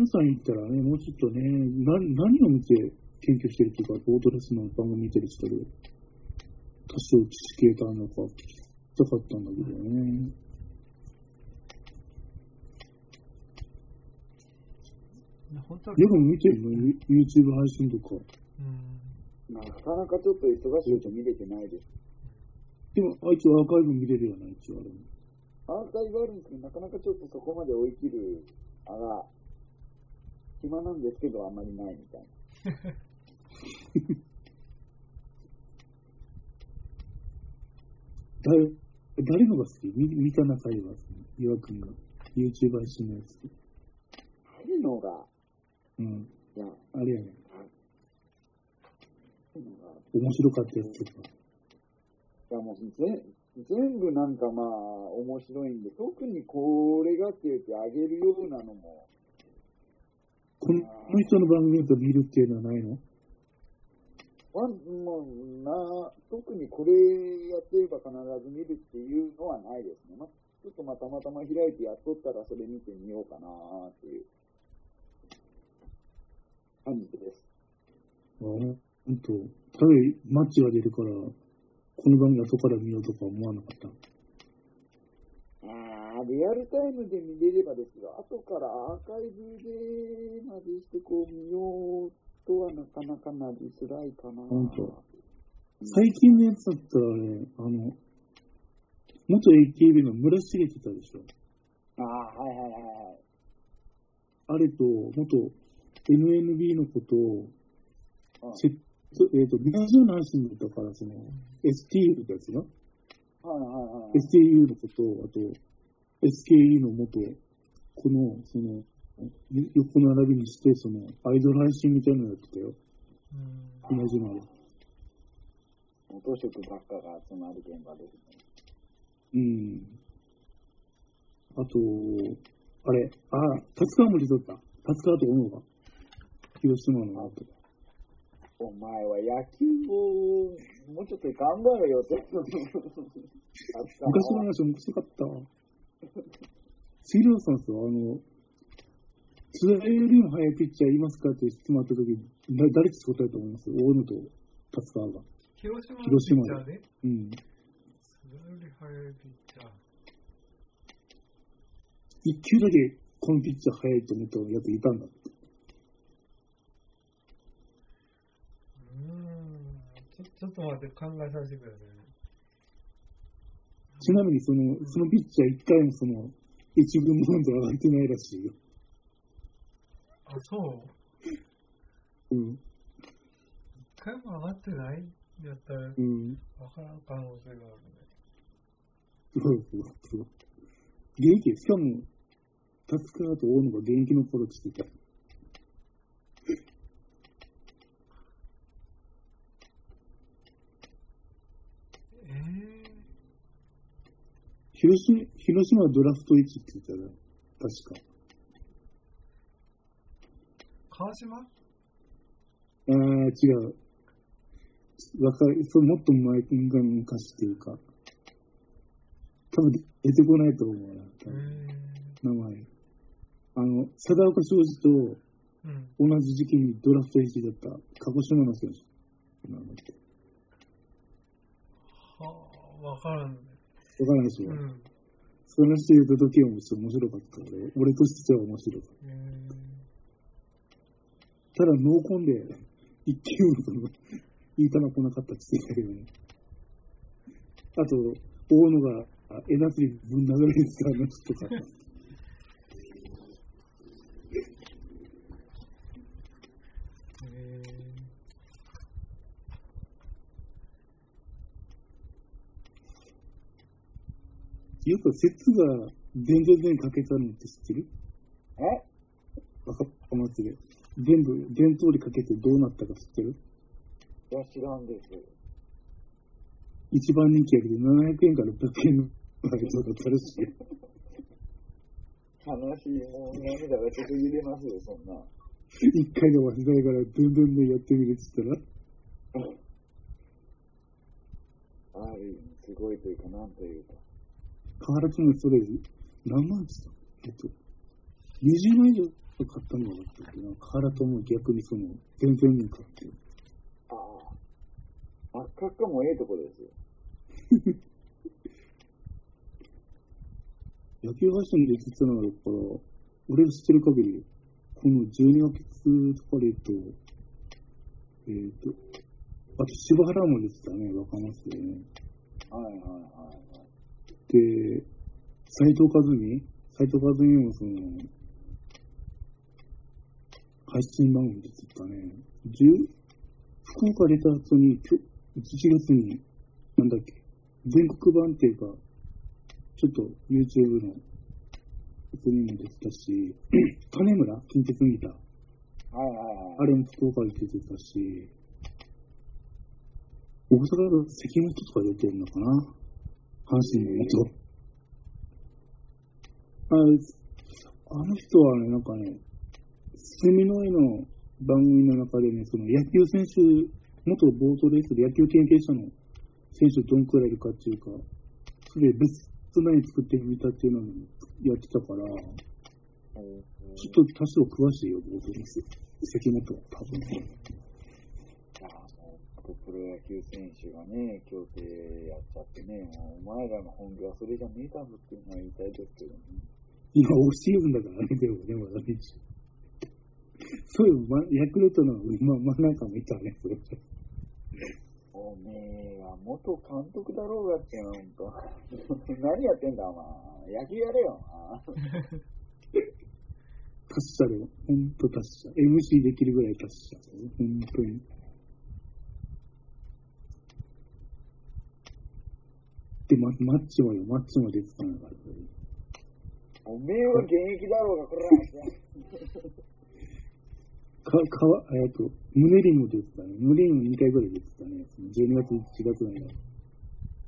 B: さん行ったらね、もうちょっとね、な何を見て研究してるっていうか、オートレースの番組見てる人で、多少知識得たのか聞きたかったんだけどね。
A: 本当は、
B: よく見てるの ?YouTube 配信とか。
A: うん。
C: なかなかちょっと忙しいと見れてないです。
B: でも、あいつはアーカイブ見れるよな、一応あれも。
C: アーカイブあるんですけど、なかなかちょっとそこまで追い切る、あが、暇なんですけど、あんまりないみたいな。
B: 誰、誰のが好き？見見た中では、岩君が。YouTube 配信のやつ。
C: あるのが、
B: うん。
C: いや、
B: あれやね。面白かったやつとか。
C: いやもうぜ全部なんかまあ面白いんで、特にこれがって言ってあげるようなのも、
B: この人の番組だと見るっていうのはないの？
C: わんもうな特にこれやってれば必ず見るっていうのはないですね。まちょっとまあたまたま開いてやっとったらそれ見てみようかなっていう感じです。
B: あほんと。ただマッチが出るから、この番組後から見ようとか思わなかった？
C: ああ、リアルタイムで見れればですが、後からアーカイブでまでしてこう見ようとはなかなかなりづらいかな。
B: 本当最近のやつだったらね、あの、元 AKB の村重ってたでしょ？
C: ああ、はいはいはいはい。
B: あれと、元 NNB のことを、
C: うん
B: せえっ、と、同じような話になったから、その、STU ってやつよ。
C: はいはいはい。
B: STU のこと、あと、SKE の元、この、その、横並びにして、その、アイドル配信みたいなのやってたよ。
A: うん。
B: 同じので。
C: 元職ばっかが集まる現場ですね。
B: うん。あと、あれ、あ、達川も出とった。達川と小野が。広島の後。
C: お前は野球をもうちょっと頑張れよって。あった
B: 昔の話面白かったわ。杉浦さんさ、あの、津田よりも速いピッチャーいますかって質問あった時に、だ誰って答えたと思います？大野と達川が。
A: 広島のピ
B: 広島
A: ッチャーで、
B: うん。
A: それより速いピッチャー。
B: 一球だけこのピッチャー速いと思ったやついたんだって。
A: うーん。ちょっと待って、考えさせてくださいね。
B: ちなみにその、そのピッチャー一回もその、一軍マウンド上がってないらしいよ。
A: あ、そう？
B: うん。
A: 一回も上がってない？んやったら、
B: うん。
A: わからん可能性があるね。
B: そうそうそう。現役、しかも、達川と大野が現役の頃って言ってた。
A: え
B: 広島、広島はドラフト1って言ったら、確か。
A: 川島？
B: あー、違う。わかる、そう、もっと前が昔っていうか、多分出てこないと思うな、多分名前。あの、貞岡庄司と
A: うん。
B: 同じ時期にドラフト1位だった鹿児島の選手。なんだっけ
A: はあ、わからんね。
B: わからないでしょ。
A: うん。
B: その人言った時はもちろん面白かった俺。俺としては面白かった。
A: え
B: ただ、濃厚で、一球もその、いい球来なかったって言ってたけどね。あと、大野が、あ枝釣りぶん殴られてたのとか。よく説が全然全かけたのって知ってる？
C: え？
B: 若松で。全部、全通りかけてどうなったか知ってる？
C: いや、知らんです。
B: 一番人気やけど700円から600円のバイトだったらしい。
C: 悲しい、もう涙がちょっと揺れますよ、そんな。
B: 一回で忘れないから、どんどんどんやってみるって言ったら、
C: ある意味、すごいというか、なんというか。
B: 河原君もそれ、何万って言ったえっと、20万以上買ったのだったけど、河原君も逆にその、全然に買って。
C: ああ。赤かもええとこですよ。
B: 野球発信で言ってたのだから、俺が知ってる限り、この12月とかで言うと、えっ、と、あと柴原も出てたね、若松でね。
C: はいはいはいはい。
B: で、斎藤和美斎藤和美もその、配信番組でつったね。10福岡出た後に、きょ1月に、なんだっけ、全国版っていうか、ちょっと YouTube の、やつにも出てたし、金村近鉄ギター。
C: はいはいはい。
B: あれも福岡で出てたし、大阪の関本とか出てるのかな阪神の元。ああの人はね、なんかね、セミの絵の番組の中でね、その野球選手、元ボートレースで野球研究者の選手どんくらいいるかっていうか、それでベストナイン作ってみたっていうのをやってたから、ちょっと多少詳しいよ、ボートレース。関本は多分。
C: いやもうプロ野球選手がね、協定やっちゃってね、もうお前らの本業はそれじゃねえだろっていうのは言いたいですけどね。
B: 今、オフシーズンだからね、でもね、まだね。そういう、ま、ヤクルトの、ま、ま、なんかもいたね、それ。
C: おめえは元監督だろうがって、ほんと。何やってんだ、お前。野球やれよ、お前
B: 達者で、ほんと達者。MC できるぐらい達者。ほんとに。で、ま、マッチもよ、マッチも出てたんだから。
C: おめえは現役だろうが、これ
B: か、かわ、えっと、胸にも出てたね。胸にも2回ぐらい出てたね。その12月、1月の間。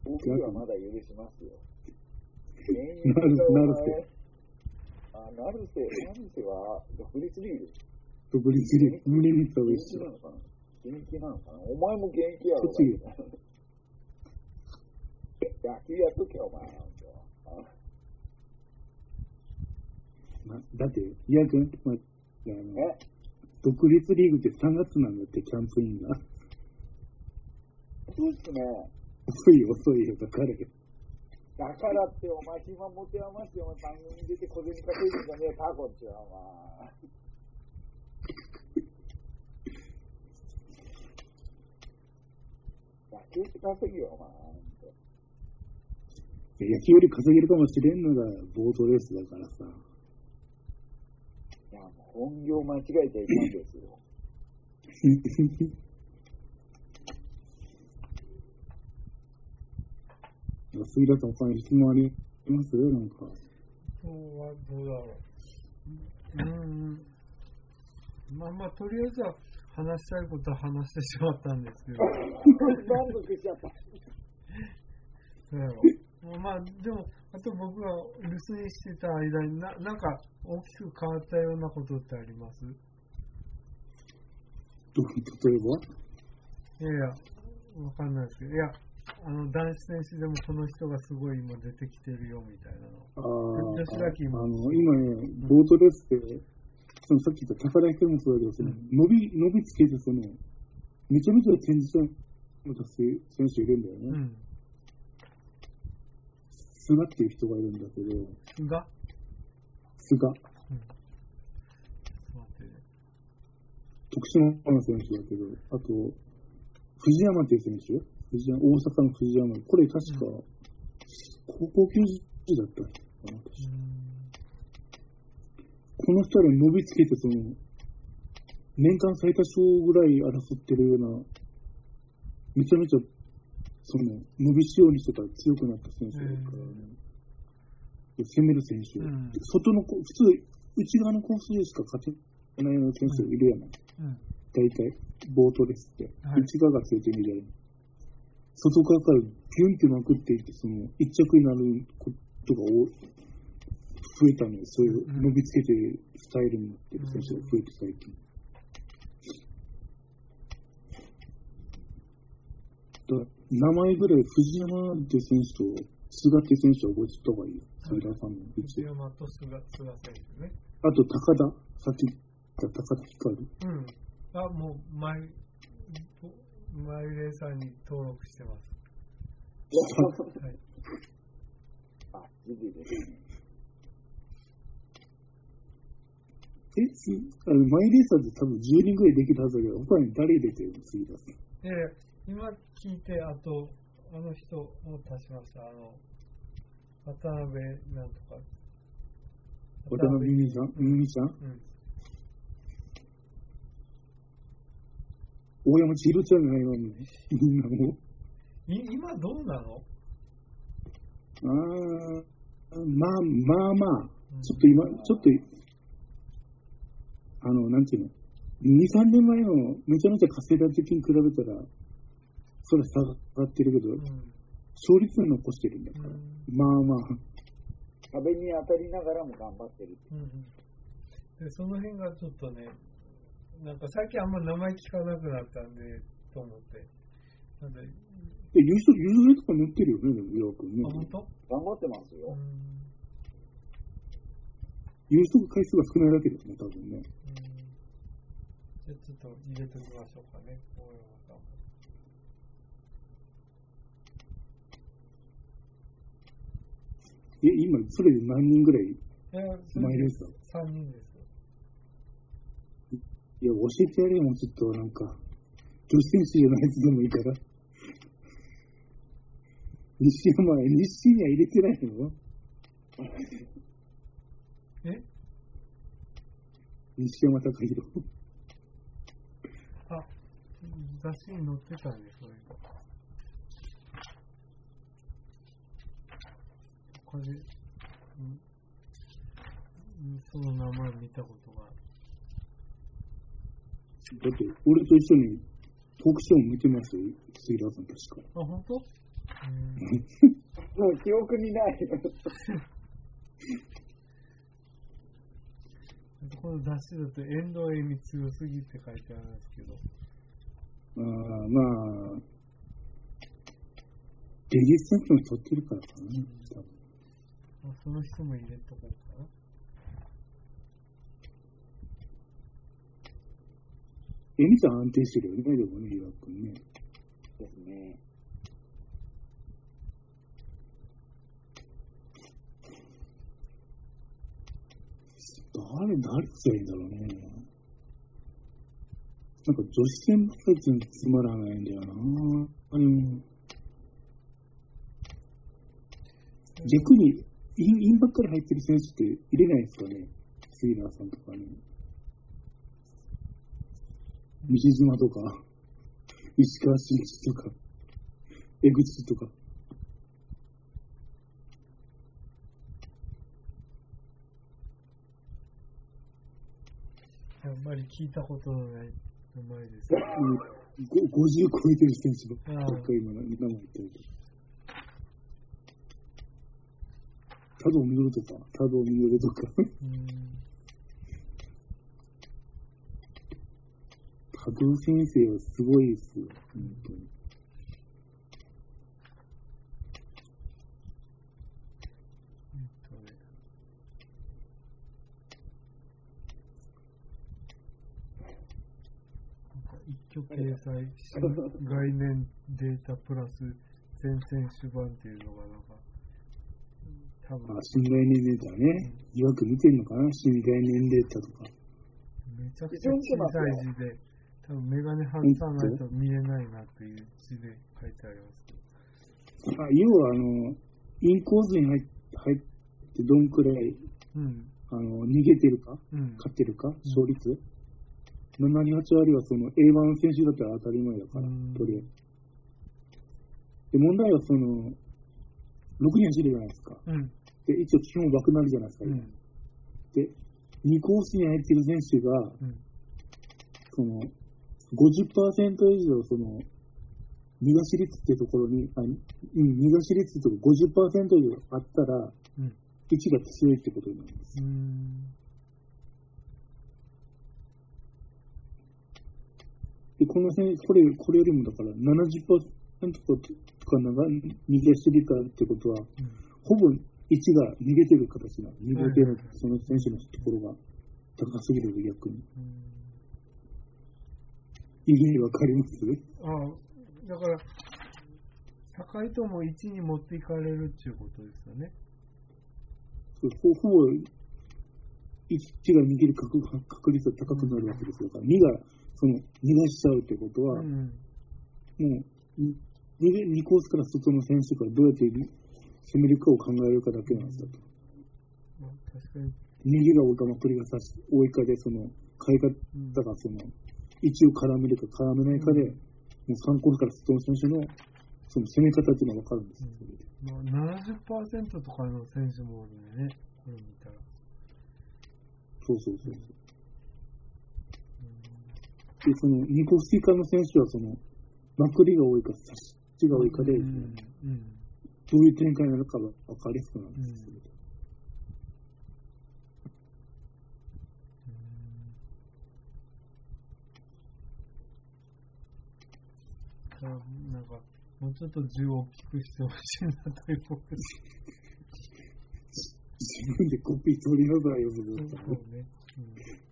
C: 僕はまだ許しますよ。現
B: なるなるせ
C: あ、なるせ、なるせは独立リーグ？
B: 独立リーグ、胸にさ、
C: 現
B: 一緒
C: 役なのかな？現役なのかな？お前も現役やろ。
B: 栃木
C: 野球やっとけよ、お前。
B: ま、だって、いやくん、ま、あの
C: え？
B: 独立リーグって3月なんだって、キャンプインが。
C: そうっすね。
B: 遅いよ、遅いよ、だからよ。
C: だからって、お前暇持て余して、お前番組に出て小銭稼いでんじゃねえか、こっちは、お前。野球って稼ぎよ、お前。
B: 野球より稼げるかもしれんのが、ボートレースだからさ。
C: いや、もう本業間違えちゃいかんですよ。
B: 杉田さん、他に質問あります？なんか。
A: そうはどうだろう。うーん。まあまあ、とりあえずは話したいことは話してしまったんですけど。
C: 満足しちゃった。
A: そうやろまあ、でも、あと僕が留守にしてた間にな、なんか大きく変わったようなことってあります？
B: 例えば？
A: いやいや、わかんないですけど、いや、あの、男子選手でもこの人がすごい今出てきてるよみたいなの。
B: あー
A: 女子
B: あの、今ね、ボートレースで、そのさっき言った高田彦もそうだけど、その伸び、伸びつけて、その、めちゃめちゃ展示した選手いるんだよね。
A: うん。
B: 菅っていう人がいるんだけど、
A: が？
B: 菅。
A: うん。
B: 徳島の選手だけど、あと、藤山っていう選手？藤山、大阪の藤山。これ確か、高校球児だったかな、この二人伸びつけて、その、年間最多勝ぐらい争ってるような、めちゃめちゃ、その、伸びしようにしてたら強くなった選手だからね。で攻める選手、
A: うん
B: 外のコ、普通、内側のコースでしか勝てないような選手いるやない。
A: うん。
B: 大体、ボートレスって。
A: はい
B: 内側が強いてみたいな。外側からビュンってまくっていって、その、一着になることが多い。増えたのよ。そういう
A: うん
B: 伸びつけてるスタイルになってる選手が増えて最近。だ名前ぐらい藤山っ選手と菅っていう選手は覚えてた方がいいよ。杉田さんのうち
A: 内。山と菅菅選手ね。
B: あと高田。さっき言った高田光。
A: うん。あ、もう、マイ、マイレーサーに登録してます。はい。
C: あ、ジジですね。
B: え、すあのマイレーサーで多分10人ぐらいできるはずだけど、他に誰入れてるの杉田さん。
A: で、今聞いて、あと、あの人を足しました。あの、渡辺なんとか。
B: 渡辺美美さん？美美ちゃん？
A: うん。
B: 大山千尋ちゃんがいないのに。みんなもう。
A: い今どうなの？
B: あー、まあまあまあ
A: うん、
B: ちょっと今、ちょっと、あの、なんていうの、2、3年前のめちゃめちゃ稼いだ時に比べたら、それ下がってるけど、
A: うん。
B: 勝率は残してるんだから。まあまあ、
C: 壁に当たりながらも頑張ってる。
A: うんうん。で、その辺がちょっとね、なんか最近あんま名前聞かなくなったんで、と思って。なんで、
B: え優勝、優勝とか乗ってるよね、でも、岩君ね
A: あ、。本当？
C: 頑張ってますよ。
A: うん。
B: 優勝回数が少ないだけですね、多分ね。
A: うんじゃあちょっと入れておきましょうかね、大山さんも。
B: え、今、それで何人ぐらい
A: いや、それで
B: マイレーサー
A: 3人ですよ。
B: いや、教えてやれよ、もうちょっと、なんか、女子選手じゃないやつでもいいから。西山、西には入れてないの？
A: え？
B: 西山隆弘。
A: あ、雑誌に載ってたんです、そういうの。これ、その名前見たことがある。
B: だって、俺と一緒にトークショーも見てます？よ、杉田さん確か。
A: あ、本当？うん
C: もう 記憶にない。
A: この雑誌だと、遠藤恵美強すぎって書いてあるんですけど、
B: あーまあ、芸術作品を撮ってるからかな、多分。
A: まあ、その人も入れとこうかな。
B: えみちゃん安定してるよね、でもね、岩君ね。
C: ですね。
B: 誰、誰がいいんだろうね。なんか女子選ばっかり全然つまらないんだよな。あの逆に、インインばっかり入ってる選手って入れないですかね。杉浦さんとかね。西島とか、石川真一とか、江口とか。
A: あんまり聞いたことのない名前です。
B: うんご50超えてる選手ばっかり今、今も言ってるけど。多動見るとか、多動見るとか、
A: うん。
B: 多動先生はすごいですよ、本当に。
A: なんか一挙掲載、概念データプラス全選手版っていうのがなんか、多分
B: あ、新概念データね。疑惑見てんのかな？新概念データとか。
A: めちゃくちゃ小さい字で、多分メガネ外さないと見えないなっていう字で書いてあります。
B: あ要は、あの、インコースに入ってどんくらい、
A: うん。
B: あの、逃げてるか、
A: うん。
B: 勝ってるか、勝率、7、8割はその A1 選手だったら当たり前だから
A: うん、
B: とりあえず。で、問題はその、6人走るじゃないですか。
A: うん。
B: で、一応基本枠なるじゃないですか、今
A: うん。
B: で、2コースに入ってる選手が、
A: うん。
B: その、50%以上、その、逃がし率っていうところに、あうん、逃がし率とか50%以上あったら、
A: うん。
B: 1が強いってことになるんです。
A: うん。
B: で、この選これ、これよりもだから70%とかなんか逃げすぎたってことは、ほぼ1が逃げてる形なの。逃げてる、その選手のところが高すぎる逆に。
A: うん
B: 意味わかります？
A: ああ、だから、高いとも1に持っていかれるっていうことですよね。
B: そうほほぼ1が逃げる確確率が高くなるわけですから2がその逃がしちゃうってことは、
A: うん。
B: もうに逃げ2コースから外の選手がどうやって攻めるかを考えるかだけなんですよ。
A: まあ、確かに。
B: が多いかまくりがさし多いかで、その変え
A: うん
B: 方がその位置を絡めるか絡めないかで、もう3コースから外の選手のその攻め方っていうのが分かるんですよ。それで
A: まあ、70%とかの選手もおるんでね、これ見たら。
B: そうそうそうそう。で、その2コース以下の選手はそのまくりが多いか、差しが多いかで、
A: うん。うん。
B: どういう展開になるかが分かりやすくなるん。ですよ。
A: うん。あなん。か、もうちょっと字を大きくしてほしいなということで
B: 自分でコピー取りなさいよ、それだったら
A: そうね。うん。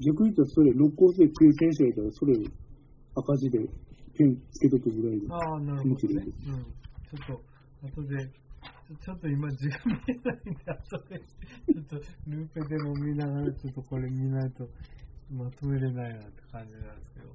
B: 逆に言ったら、それ、6コースで食う選手がいたら、それを赤字でペンつけとくぐらいで。
A: ああ、なるほどね。うん。ちょっと、後で、ちょちょっと今字が見えないんで、後で、ちょっとルーペでも見ながら、ちょっとこれ見ないとまとめれないなって感じなんですけど。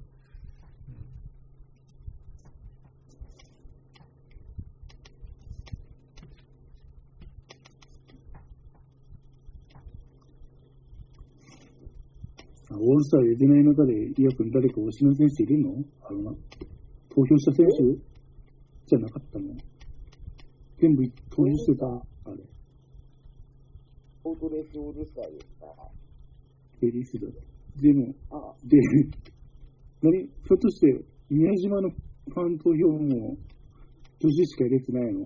B: あオールスター入れてない中で、イヤ君誰か推しの選手いるの？あるな。投票した選手？じゃなかったの？全部投票してた？あれ。
C: オートレースオールスターですか
B: ベリースだ。でも、
C: あ、
B: で、何？ひょっとして、宮島のファン投票も、女子しか入れてないの？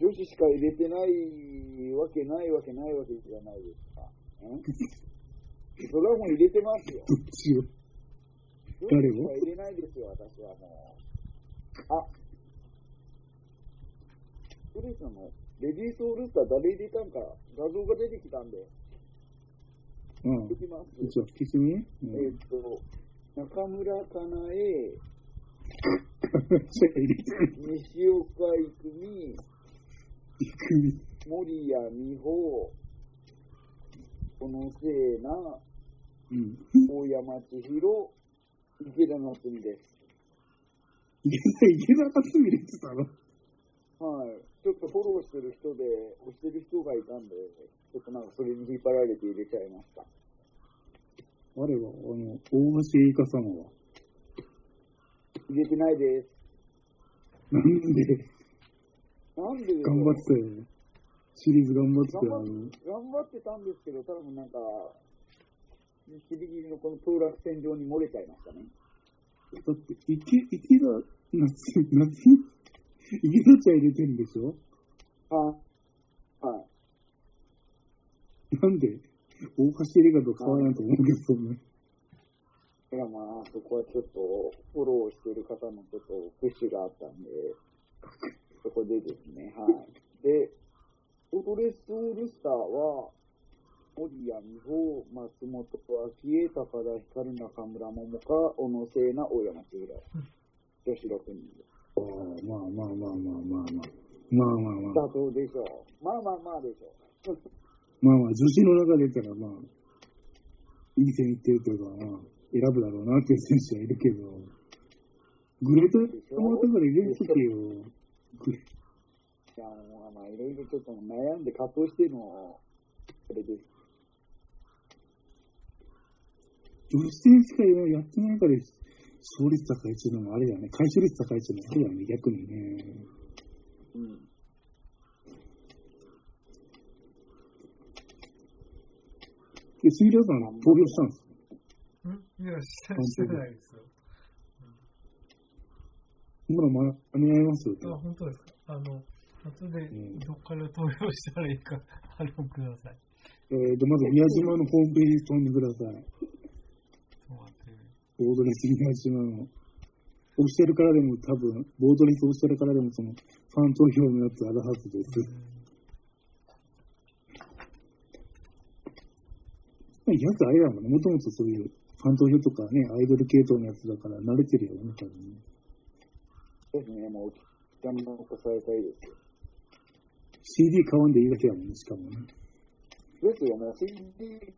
C: 女子しか入れてないわけないわけないわけじゃないですか。んそれはもう入れてますよ。
B: どっちを？
C: 女
B: 誰を？
C: 入れないですよ、私はもう。あ、ストレスのレディースオールスター誰入れたんか画像が出てきたんで、
B: うん
C: で。きます。
B: じゃあ、消してみうん
C: えーっと、中村かなえ、西岡育美。森谷美穂、小野聖奈、
B: うん。
C: 大山千尋、池田夏美です。
B: いけない、いけなか？ったの
C: はい。ちょっとフォローしてる人で、押してる人がいたんで、ちょっとなんかそれに引っ張られて入れちゃいました。
B: あれは、あの、大橋いか様は？
C: 入れてないです。
B: なんで、
C: なんで
B: 頑張ってたよね。シリーズ頑張ってたよ、あ
C: 頑
B: の、
C: 頑張ってたんですけど、多分なんか、ギリギリのこの当落線上に漏れちゃいましたね。
B: だって、池、池田、夏、夏、池田茶入れてるんでしょ
C: あ、はい。
B: なんで大橋エリカと変わらんと思うけどね。
C: いや、まあ、そこはちょっと、フォローしてる方のちょっとプッシュがあったんで、そこでですね、はい。で、オートレスオールスターは、森谷美穂、松本昭恵、高田光、中村桃香、小野聖奈、大山千尋。女子6人で。
B: ああまあまあまあまあまあまあ。まあまあまあ。
C: 妥当でしょう。まあまあまあでしょう。
B: まあまあ、女子の中で言ったら、まあ、いい線いってるというか、まあ、選ぶだろうなっていう選手はいるけど、グレートもらったから入れとけよ。グレ
C: いや、もうまあ、いろいろちょっと悩んで葛藤しての、これです。
B: 女子選手会やってないから、勝率高いっていうのもあれだよね。回収率高いっていうのもあれだよね、逆にね。
C: うん。
B: で、杉浦さん投票したんですか？
A: んいや、してないですよ。
B: ほら、間に合います？よ。
A: あ、本当ですか？あの、後で
B: ん
A: どっから投票したらいいか、あれをください。
B: えー、で、まず宮島のホームページ飛んでください。ボードレス宮島の。オフィシャルからでも多分、ボードレスオフィシャルからでもその、ファン投票のやつあるはずです。やつあれだもんね。もともとそういう、ファン投票とかね、アイドル系統のやつだから慣れてるよね、多分ね。
C: ですね、もう、時間も残されたいですよ。
B: CD 買わんでいいだけやもんね、しかもね。
C: ですよ、もう CD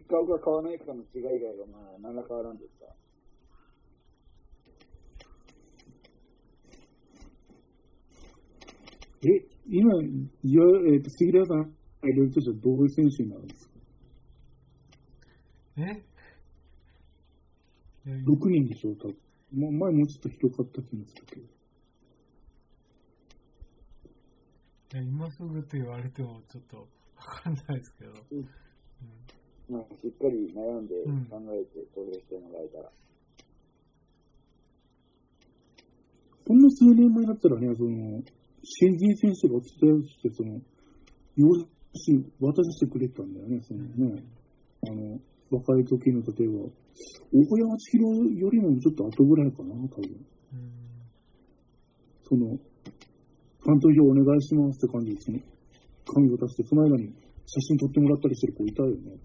C: 買うか買わないかの違い以外は、まあ、何ら変わらんですか。
B: え、今、いや、えっ、と、杉浦さん、入れるとしたらどういう選手になるんですか？
A: え？いや
B: ?6 人でしょ、多分。もう前もうちょっと広かった気もするけど。
A: いや今すぐって言われてもちょっとわかんないですけど。
C: うん
A: うん
C: まあ、しっかり悩んで
A: うん
C: 考えて投票してもらえたら。
B: ほんの数年前だったらね、その、新人選手がお伝えして、その、用紙渡してくれたんだよね、そのね。あの、若い時の、例えば、大山千尋よりもちょっと後ぐらいかな、多分。
A: うん
B: その、ファン投票お願いしますって感じで、その、紙を出して、その間に写真撮ってもらったりしてる子いたよね。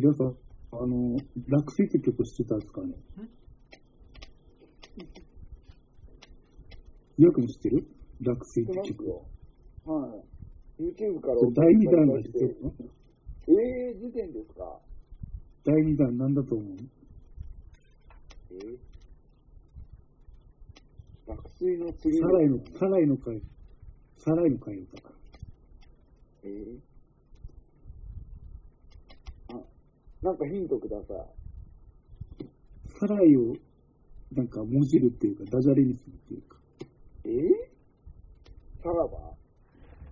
B: 皆さん、あの、落水って曲知ってたんですかねよく知ってる？落水って曲。
C: 知ってますよ。はい。YouTube から
B: 第2弾が出てるの
C: えー、時点ですか？
B: 第2弾なんだと思う？
C: えー、落水の次
B: サライの、サライの会、サライの会歌か。
C: えー、あ、なんかヒントください。
B: サライを、なんか、もじるっていうか、ダジャレにするっていうか。
C: え？ー、さらば？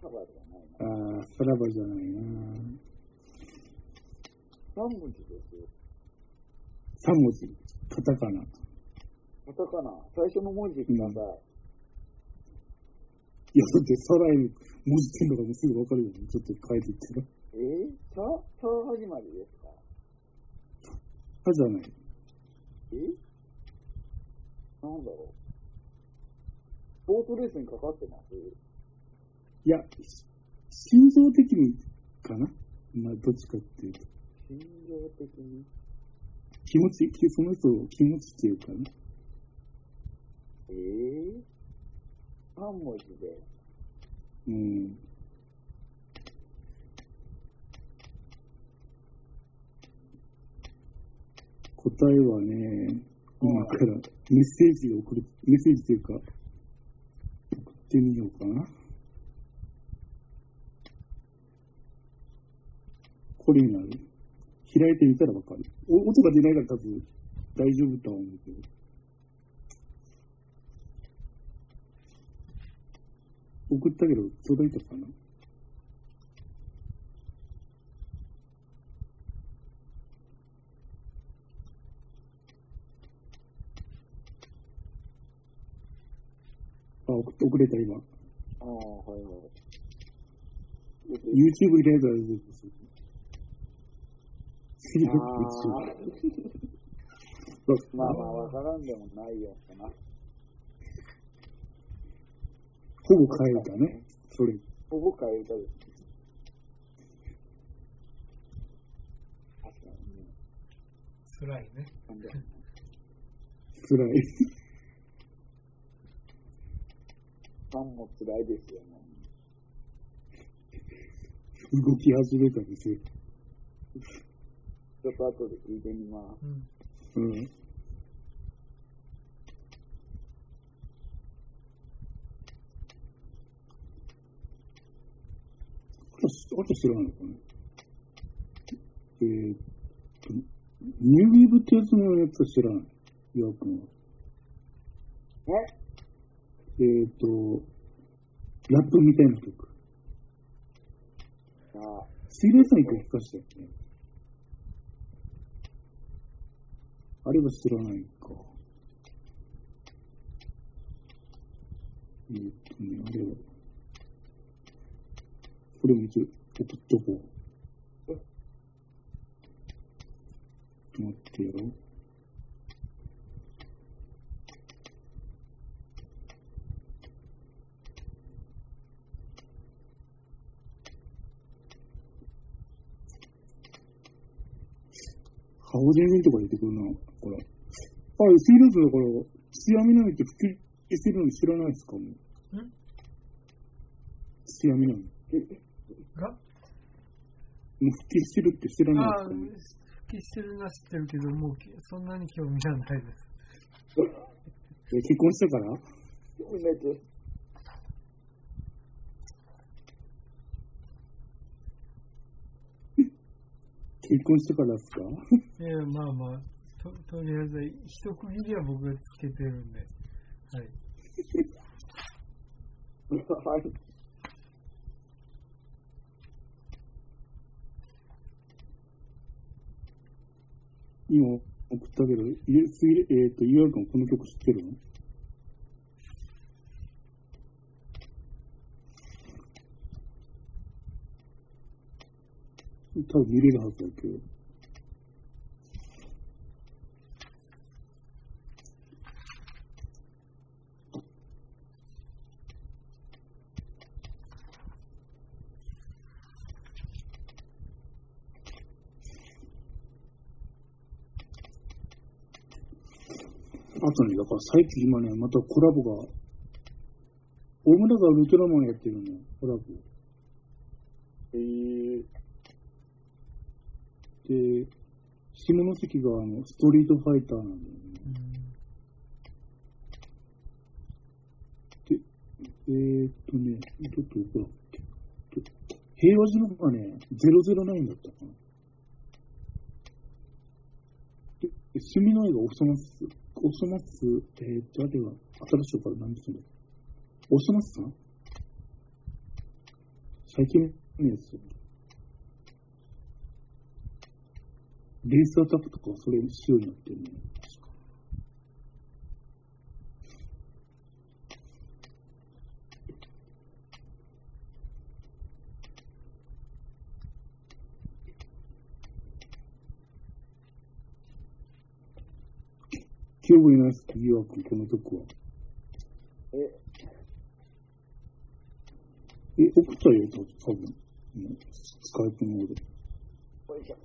C: さらばじゃないな。
B: あー、さらばじゃないな
C: 3文字ですよ。
B: 3文字。カタカナ。
C: カタカナ。最初の文字ください。
B: いや、だって、サライの文字ってんのがもうすぐわかるよね。ちょっと変えていってる。
C: え？ー、さ、さ始まりですか
B: あ、じゃない。
C: え？なんだろう。ボートレースにかかってます？
B: いや、し心情的にかな？まあ、どっちかっていうと。
C: 心情的に？
B: 気持ち、その人を気持ちっていうかね。
C: えー、3文字で。
B: うん。答えはね、今からメッセージを送る、メッセージというか、送ってみようかな。これになる。開いてみたらわかる。お音が出ないから多分大丈夫とは思うけど。送ったけど、届いたかなあ、送送れた今。
C: ああ、はいはい。
B: YouTube 開いたら出てくる。
C: あまあまあ、わからんでもないよかな。
B: ほぼ変えたね。それ。
C: ほぼ変えたです。確かにね。
A: 辛いね。
B: 辛い。
C: ファンも辛いですよね。
B: 動き始めたんですよ。
C: ちょっと後で聞いてみます。
A: うん。
B: うん。あと、知らないのかなえーっと、ニューウィーブってやつのやつは知らない。岩尾君は。
C: え？
B: えーっと、ラップみたいな曲。
C: ああ、
B: 水霊さん一回聞かしたよね。あれは知らないか。えーっとね、あれは。これも一応送っとこう。待ってやろう。顔全然とか出てくるな、これ。あ、シールズだから、ツヤミナミって復帰してるの知らないですかもう。
A: ん
B: ツヤミナミ。も
A: が？
B: う復帰してるって知らないですか、
A: 復帰してるのは知ってるけど、もうきそんなに興味はないです。
B: え結婚したから？結婚してからですか？
A: い や、まあまあ、ととりあえず、一区切りは僕がつけてるんで、はい。
C: はい。
B: 今送ったけど、すぎえっ、と、岩井君この曲知ってるの？多分見れるはずだけど。あとね、だから最近今ね、またコラボが、大村がウルトラマンやってるの、コラボ。
C: えー、
B: で、下関があの、ストリートファイターなんだよね。で、えー、っとね、ちょっとどこだっけ。平和島がね、009だったかな。で、住の絵がおそ松、おそ松、えー、っと、あれは、新しいから何でするおそ松さん？最近のやつ。ベースアタックとかはそれ仕様になってるね。確か記憶にないですか、疑惑、この曲は。
C: え、
B: え、送ったよ、多分。うんスカイプの方で。
C: これじゃ。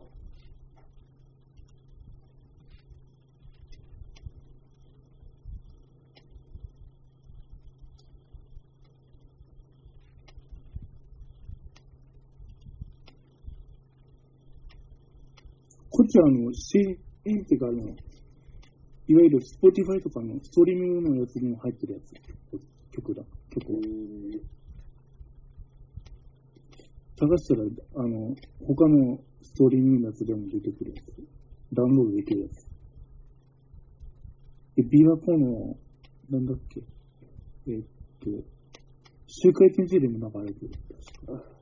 B: こっちはあの、C、っていうかあの、いわゆる Spotify とかのストリーミングのやつにも入ってるやつ。曲だ。曲を。探したら、あの、他のストリーミングのやつでも出てくるやつ。ダウンロードできるやつ。で、琵琶湖の、なんだっけ？えっと、周回転生でも流れてる。確か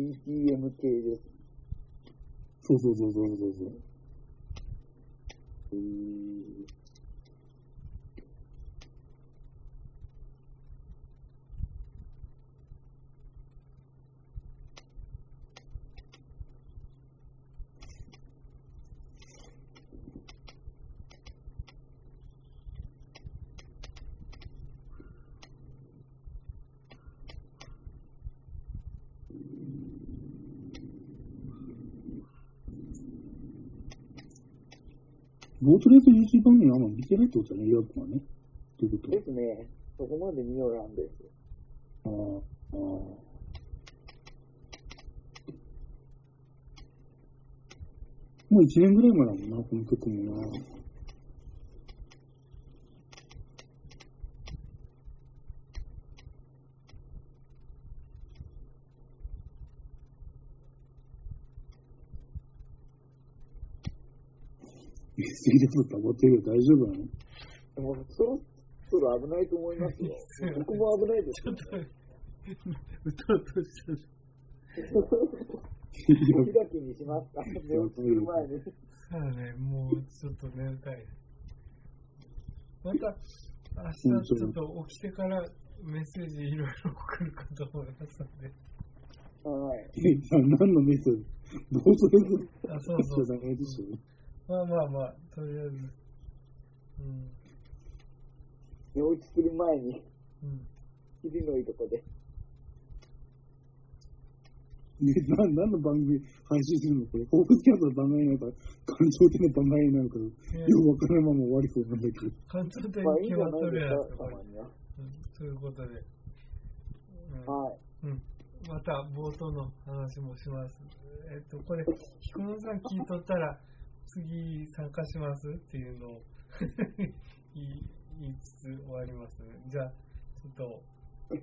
C: BTM 系です。
B: そうそうそうそうそうそう。
C: へー
B: ボートレース YouTube 番組あんま見てないってことだね、リア君はね。ということは
C: ですね。そこまで見よらんです。
B: ああ、ああ。もう一年ぐらい前だもんな、この曲もな。メッセージと溜まってるよ、大丈夫なの
C: でも、そろそろ危ないと思いますよ。僕も危ないです
A: ちょっと、うとうとした。
C: お開きにしますか。寝落ちする前に。
A: そうだね、もうちょっと眠たい。また、明日ちょっと起きてからメッセージいろいろ送るかと思いますので。
C: はい。
B: え、じゃあ何のメッセージボートレース
A: あ、そうそう。まあまあまあ、とりあえず。うん。
C: 寝落ちする前に、
A: うん。
C: 肘のいいとこで。
B: ね、な、何の番組配信するの？これ、フォークスキャストの番組なのか、感情的な番組なのか、よくわからないまま終わりそうなんだけど。
A: 関東的
C: まあいいん
A: に決まっ
C: じゃないで
A: とるやつ
C: すか、たまには。
A: うんということで。うん
C: はい。
A: うん。また冒頭の話もします。えっと、これ、菊野さん聞いとったら、次参加しますっていうのを 言い言いつつ終わりますね。じゃあ、ちょっと、う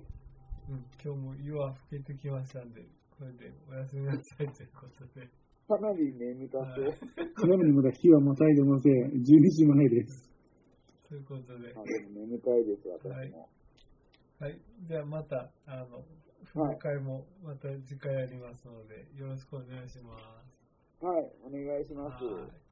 A: ん、今日も夜は更けてきましたんで、これでおやすみなさいということで。
C: かなり眠たそう。
B: ちなみにまだ日はまたいでません。12時前です。
A: ということで、
C: あでも眠たいです、私も。
A: はい。じゃあまた、あの、振り会もまた次回やりますので、よろしくお願いします。
C: はい、お願いします。